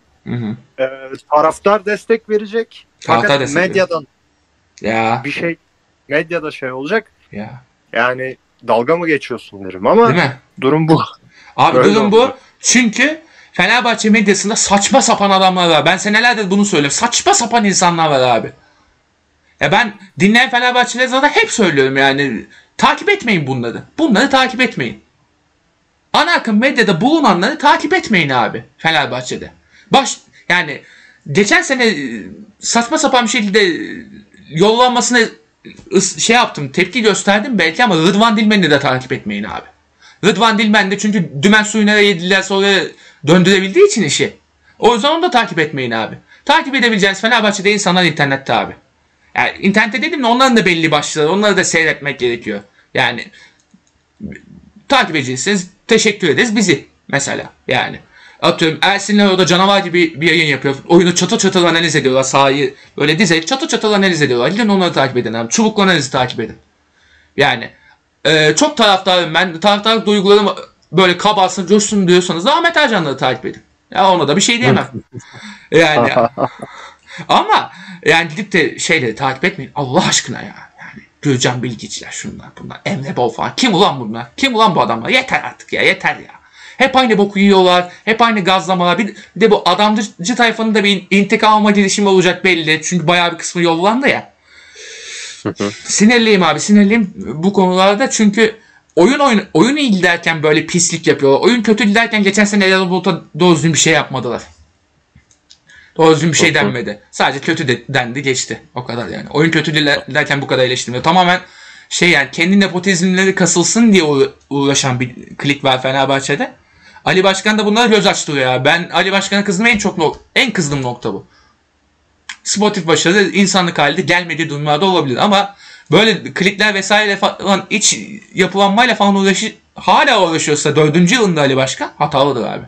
Ee, taraftar destek verecek. Taraftar Fakat destek medyadan Ya. bir şey medyada şey olacak. Ya. Yani dalga mı geçiyorsun derim ama Değil mi? durum bu. Abi Öyle durum bu. oldu. Çünkü Fenerbahçe medyasında saçma sapan adamlar var. Ben senelerdir bunu söylüyorum. Saçma sapan insanlar var abi. Ya ben dinleyen Fenerbahçeliler zaten hep söylüyorum yani. Takip etmeyin bunları. Bunları takip etmeyin. Ana akım medyada bulunanları takip etmeyin abi Fenerbahçe'de. Baş yani geçen sene e, saçma sapan bir şekilde e, yollanmasına şey yaptım, tepki gösterdim belki ama Rıdvan Dilmen'i de takip etmeyin abi. Rıdvan Dilmen de çünkü dümen suyuna yediler sonra döndürebildiği için işi. O yüzden onu da takip etmeyin abi. Takip edebileceğiniz Fenerbahçe'de insanlar internette abi. Yani internette dedim de onların da belli başlıkları, onları da seyretmek gerekiyor. Yani takip edeceksiniz, teşekkür ederiz bizi mesela yani. Atıyorum Ersinler orada canavar gibi bir yayın yapıyor. Oyunu çatır çatır analiz ediyorlar sahayı. Böyle dize çatır çatır analiz ediyorlar. Gidin onları takip edin abi. Çubuklu analizi takip edin. Yani e, çok taraftarım ben. Taraftarlık duygularım böyle kabarsın, coşsun diyorsanız da Ahmet Ercan'ları takip edin. Ya ona da bir şey diyemem. yani ama yani gidip de şeyleri takip etmeyin. Allah aşkına ya. Yani Gürcan Bilgiçler şunlar bunlar. Emre Bol falan. Kim ulan bunlar? Kim ulan bu adamlar? Yeter artık ya yeter ya. Hep aynı boku yiyorlar. Hep aynı gazlamalar. Bir de bu adamcı tayfanın da bir intikam alma girişimi olacak belli. Çünkü bayağı bir kısmı yollandı ya. Sinirliyim abi sinirliyim bu konularda çünkü oyun oyun oyun iyi giderken böyle pislik yapıyorlar. Oyun kötü giderken geçen sene Erol Bulut'a doğru bir şey yapmadılar. Doğru bir şey denmedi. Sadece kötü de, dendi geçti. O kadar yani. Oyun kötü giderken bu kadar eleştirmiyor. Tamamen şey yani kendi nepotizmleri kasılsın diye uğra- uğraşan bir klik var Fenerbahçe'de. Ali Başkan da bunlara göz açtırıyor ya. Ben Ali Başkan'a kızdığım en çok nok- en kızdığım nokta bu. Sportif başarı insanlık halinde gelmediği durumlarda olabilir ama böyle klikler vesaire falan iç yapılanmayla falan uğraşı hala uğraşıyorsa dördüncü yılında Ali Başkan hatalıdır abi.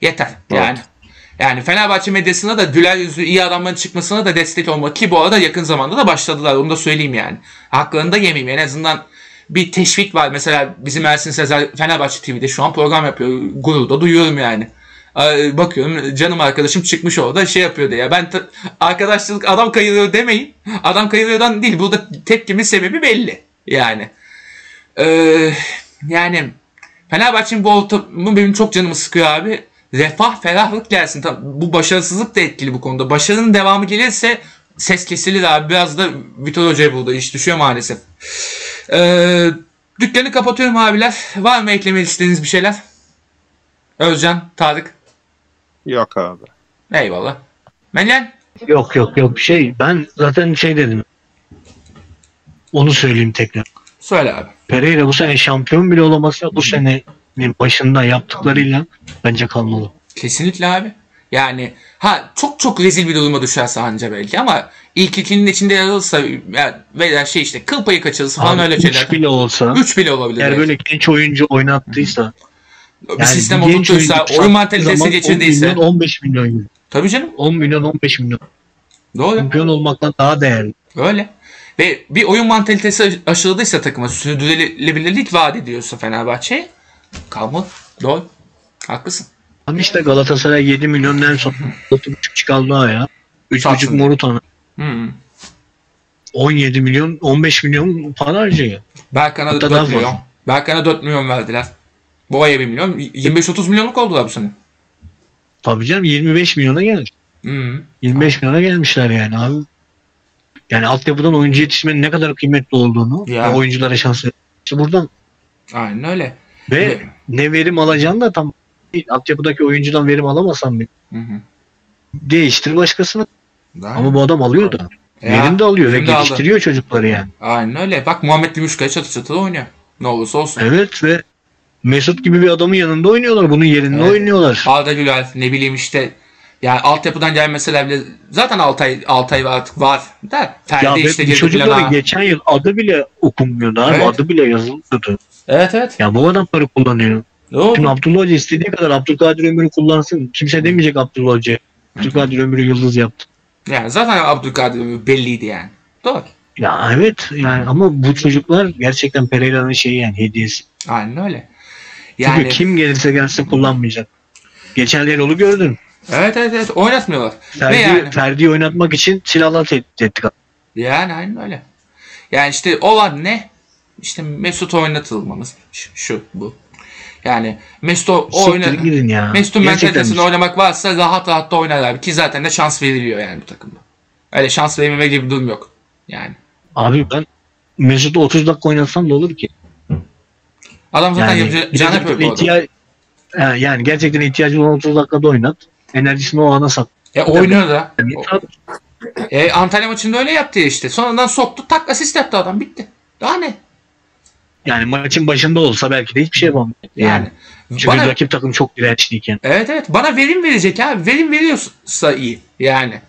Yeter yani. Yani Fenerbahçe medyasına da güler yüzlü iyi adamların çıkmasına da destek olmak ki bu arada yakın zamanda da başladılar onu da söyleyeyim yani. Haklarını da yemeyeyim en azından bir teşvik var. Mesela bizim Ersin Sezer Fenerbahçe TV'de şu an program yapıyor. Gururda duyuyorum yani. Ee, Bakıyorum canım arkadaşım çıkmış orada şey yapıyor diye. Ben ta- arkadaşlık adam kayırıyor demeyin. Adam kayırıyordan değil. Burada tepkimin sebebi belli. Yani. Ee, yani Fenerbahçe'nin bu ortamı benim çok canımı sıkıyor abi. Refah, ferahlık gelsin. Bu başarısızlık da etkili bu konuda. Başarının devamı gelirse ses kesilir abi. Biraz da Vitor Hoca'ya burada iş düşüyor maalesef. Ee, dükkanı kapatıyorum abiler. Var mı eklemek istediğiniz bir şeyler? Özcan, Tarık. Yok abi. Eyvallah. Melyan. Yok yok yok bir şey. Ben zaten şey dedim. Onu söyleyeyim tekrar. Söyle abi. Pereira bu sene şampiyon bile olamazsa bu sene başında yaptıklarıyla bence kalmalı. Kesinlikle abi. Yani ha çok çok rezil bir duruma düşerse anca belki ama ilk ikinin içinde yer alırsa ya, veya şey işte kıl payı kaçırırsa falan öyle şeyler. bile olsa 3 bile olabilir. eğer böyle genç oyuncu oynattıysa bir yani sistem oyuncu oyun mantalitesini zaman 10 geçirdiyse. milyon 15 milyon. Tabii canım. 10 milyon 15 milyon. Doğru. Şampiyon olmaktan daha değerli. Öyle. Ve bir oyun mantalitesi aşıladıysa takıma sürdürülebilirlik vaat ediyorsa Fenerbahçe kalmalı. Doğru. Haklısın. Ama işte Galatasaray 7 milyon Nelson 6,5 çıkardı ya. 3,5 Satsın. Morutan'a. Hmm. 17 milyon 15 milyon para harcıyor. Berkan'a Hatta 4 daha milyon. fazla. Berkan'a 4 milyon verdiler. Boğa'ya 1 milyon. 25-30 milyonluk oldular bu sene. Tabii canım 25 milyona gelmiş. Hmm. 25 milyona gelmişler yani abi. Yani altyapıdan oyuncu yetişmenin ne kadar kıymetli olduğunu Ya. ve oyunculara şans İşte buradan Aynen öyle. ve Ve- ne verim alacaksın da tam altyapıdaki oyuncudan verim alamasan bir Hı hı. değiştir başkasını. Daha- Ama bu adam alıyor da. Ya, verim de alıyor ve de aldı. geliştiriyor çocukları yani. Aynen öyle. Bak Muhammed Gümüşkaya çatı çatı oynuyor. Ne olursa olsun. Evet ve Mesut gibi bir adamın yanında oynuyorlar. Bunun yerinde Evet. oynuyorlar. Arda Güler ne bileyim işte yani altyapıdan gelmeseler bile zaten Altay Altay artık var da Ferdi Ya işte girdi çocukların plana. geçen yıl adı bile okunmuyordu abi. Evet. Adı bile yazılmıyordu. Evet evet. Ya bu adamları kullanıyor. Doğru. Şimdi Abdullah Hoca istediği kadar Abdülkadir Ömür'ü kullansın. Kimse demeyecek Abdullah Hoca. Abdülkadir Ömür'ü yıldız yaptı. Yani zaten Abdülkadir belliydi yani. Doğru. Ya evet yani ama bu çocuklar gerçekten Pereira'nın şeyi yani hediyesi. Aynen öyle. Çünkü Yani kim gelirse gelsin kullanmayacak. Geçen Erol'u gördün. evet evet evet oynatmıyorlar. Ferdi, yani Ferdi'yi oynatmak için silahla tehdit ettik. yani aynen öyle. Yani işte o var ne? İşte Mesut oynatılmamız. Şu bu. Yani Mesut o, o oyna ya. Mesut'un mentalitesinde oynamak varsa rahat rahat da oynar abi. Ki zaten de şans veriliyor yani bu takımda. Öyle şans vermeme gibi bir durum yok. Yani. Abi ben Mesut'u 30 dakika oynatsam da olur ki. Adam zaten Yani, bu arada. ihtiya- yani gerçekten ihtiyacın olan 30 dakikada oynat. Enerjisini o ana sak. E oynuyor da. Yani, E, Antalya maçında öyle yaptı ya işte. Sonradan soktu tak asist yaptı adam bitti. Daha ne? Yani maçın başında olsa belki de hiçbir şey yapamaz. Yani. Yani. Çünkü Bana, rakip takım çok dirençliyken. evet evet bana verim verecek abi. Verim veriyorsa iyi yani.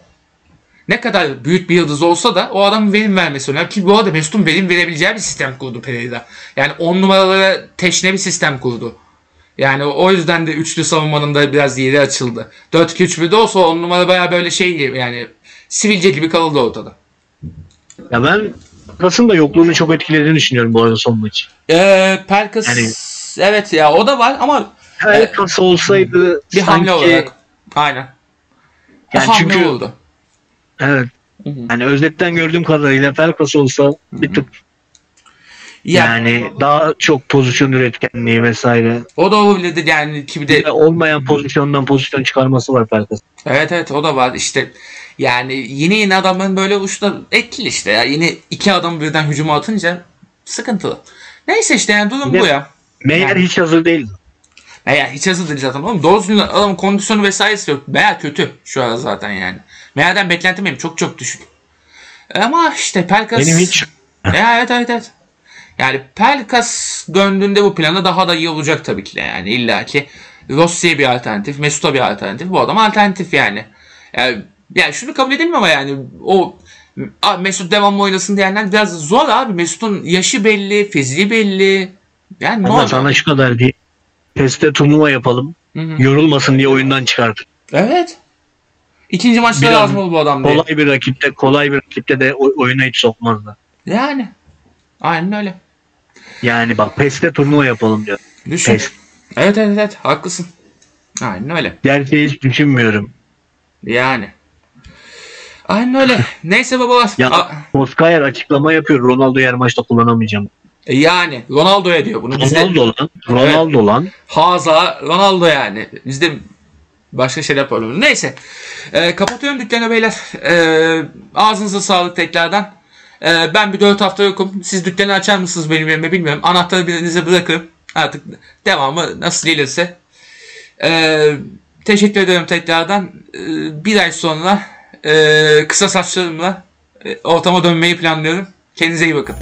Ne kadar büyük bir yıldız olsa da o adamın verim vermesi önemli. Ki bu arada Mesut'un verim verebileceği bir sistem kurdu Pereira. Yani 10 numaralara teşne bir sistem kurdu. Yani o yüzden de üçlü savunmanın da biraz yeri açıldı. 4-2-3-1'de olsa 10 numara baya böyle şey gibi yani sivilce gibi kalırdı ortada. Ya ben Kas'ın da yokluğunu çok etkilediğini düşünüyorum bu arada son maçı. Ee, Pelkas Yani- evet ya o da var ama Her Evet. Kas olsaydı bir hamle sanki olarak aynen. Yani hamle çünkü- oldu. evet yani özetten gördüğüm kadarıyla Pelkas olsa bir tık Ya, yani daha çok pozisyon üretkenliği vesaire. o da olabilirdi yani ki bir de olmayan pozisyondan pozisyon çıkarması var Pelkas. evet evet o da var işte yani yeni yeni adamın böyle uçta etkili işte ya yeni iki adam birden hücuma atınca sıkıntılı. Neyse işte yani durum bu ya. Meyer Yani- hiç hazır değil. Meğer hiç hazır değil zaten oğlum. Doğru düzgün adam kondisyonu vesairesi yok. Meğer kötü şu an zaten yani. Meğerden beklentim benim çok çok düşük. Ama işte Pelkas... Benim hiç Ya, evet evet evet. Yani Pelkas döndüğünde bu plana daha da iyi olacak tabii ki de yani illa ki. Rossi'ye bir alternatif, Mesut'a bir alternatif. Bu adam alternatif yani. Yani, yani şunu kabul edelim ama yani o "Aa, Mesut devamlı oynasın diyenler biraz zor abi. Mesut'un yaşı belli, fiziği belli. Yani ne olacak? sana şu kadar değil. Teste turnuva yapalım. Hı hı. Yorulmasın diye oyundan çıkartır. Evet. İkinci maçta lazım oldu bu adam diye. Kolay bir rakipte, kolay bir rakipte de oy- oyuna hiç sokmazlar. Yani. Aynen öyle. Yani bak PES'te turnuva yapalım diyor. Düşün. PES. Evet evet evet haklısın. Aynen öyle. Gerçi hiç düşünmüyorum. Yani. Aynen öyle. Neyse babalar. Ya Moskayer açıklama yapıyor. Ronaldo'yu her maçta kullanamayacağım. e yani Ronaldo'ya diyor bunu. Ronaldo lan. Ronaldo lan. Haza Ronaldo yani. Bizde başka şeyler yapalım. Neyse. Ee, kapatıyorum dükkanı beyler. Ee, ağzınıza sağlık tekrardan. Ee, ben bir 4 hafta yokum. Siz dükkanı açar mısınız benim yerime bilmiyorum. Anahtarı birinize bırakırım. Artık devamı nasıl gelirse. Ee, teşekkür ederim tekrardan. Ee, bir ay sonra e, kısa saçlarımla e, ortama dönmeyi planlıyorum. Kendinize iyi bakın.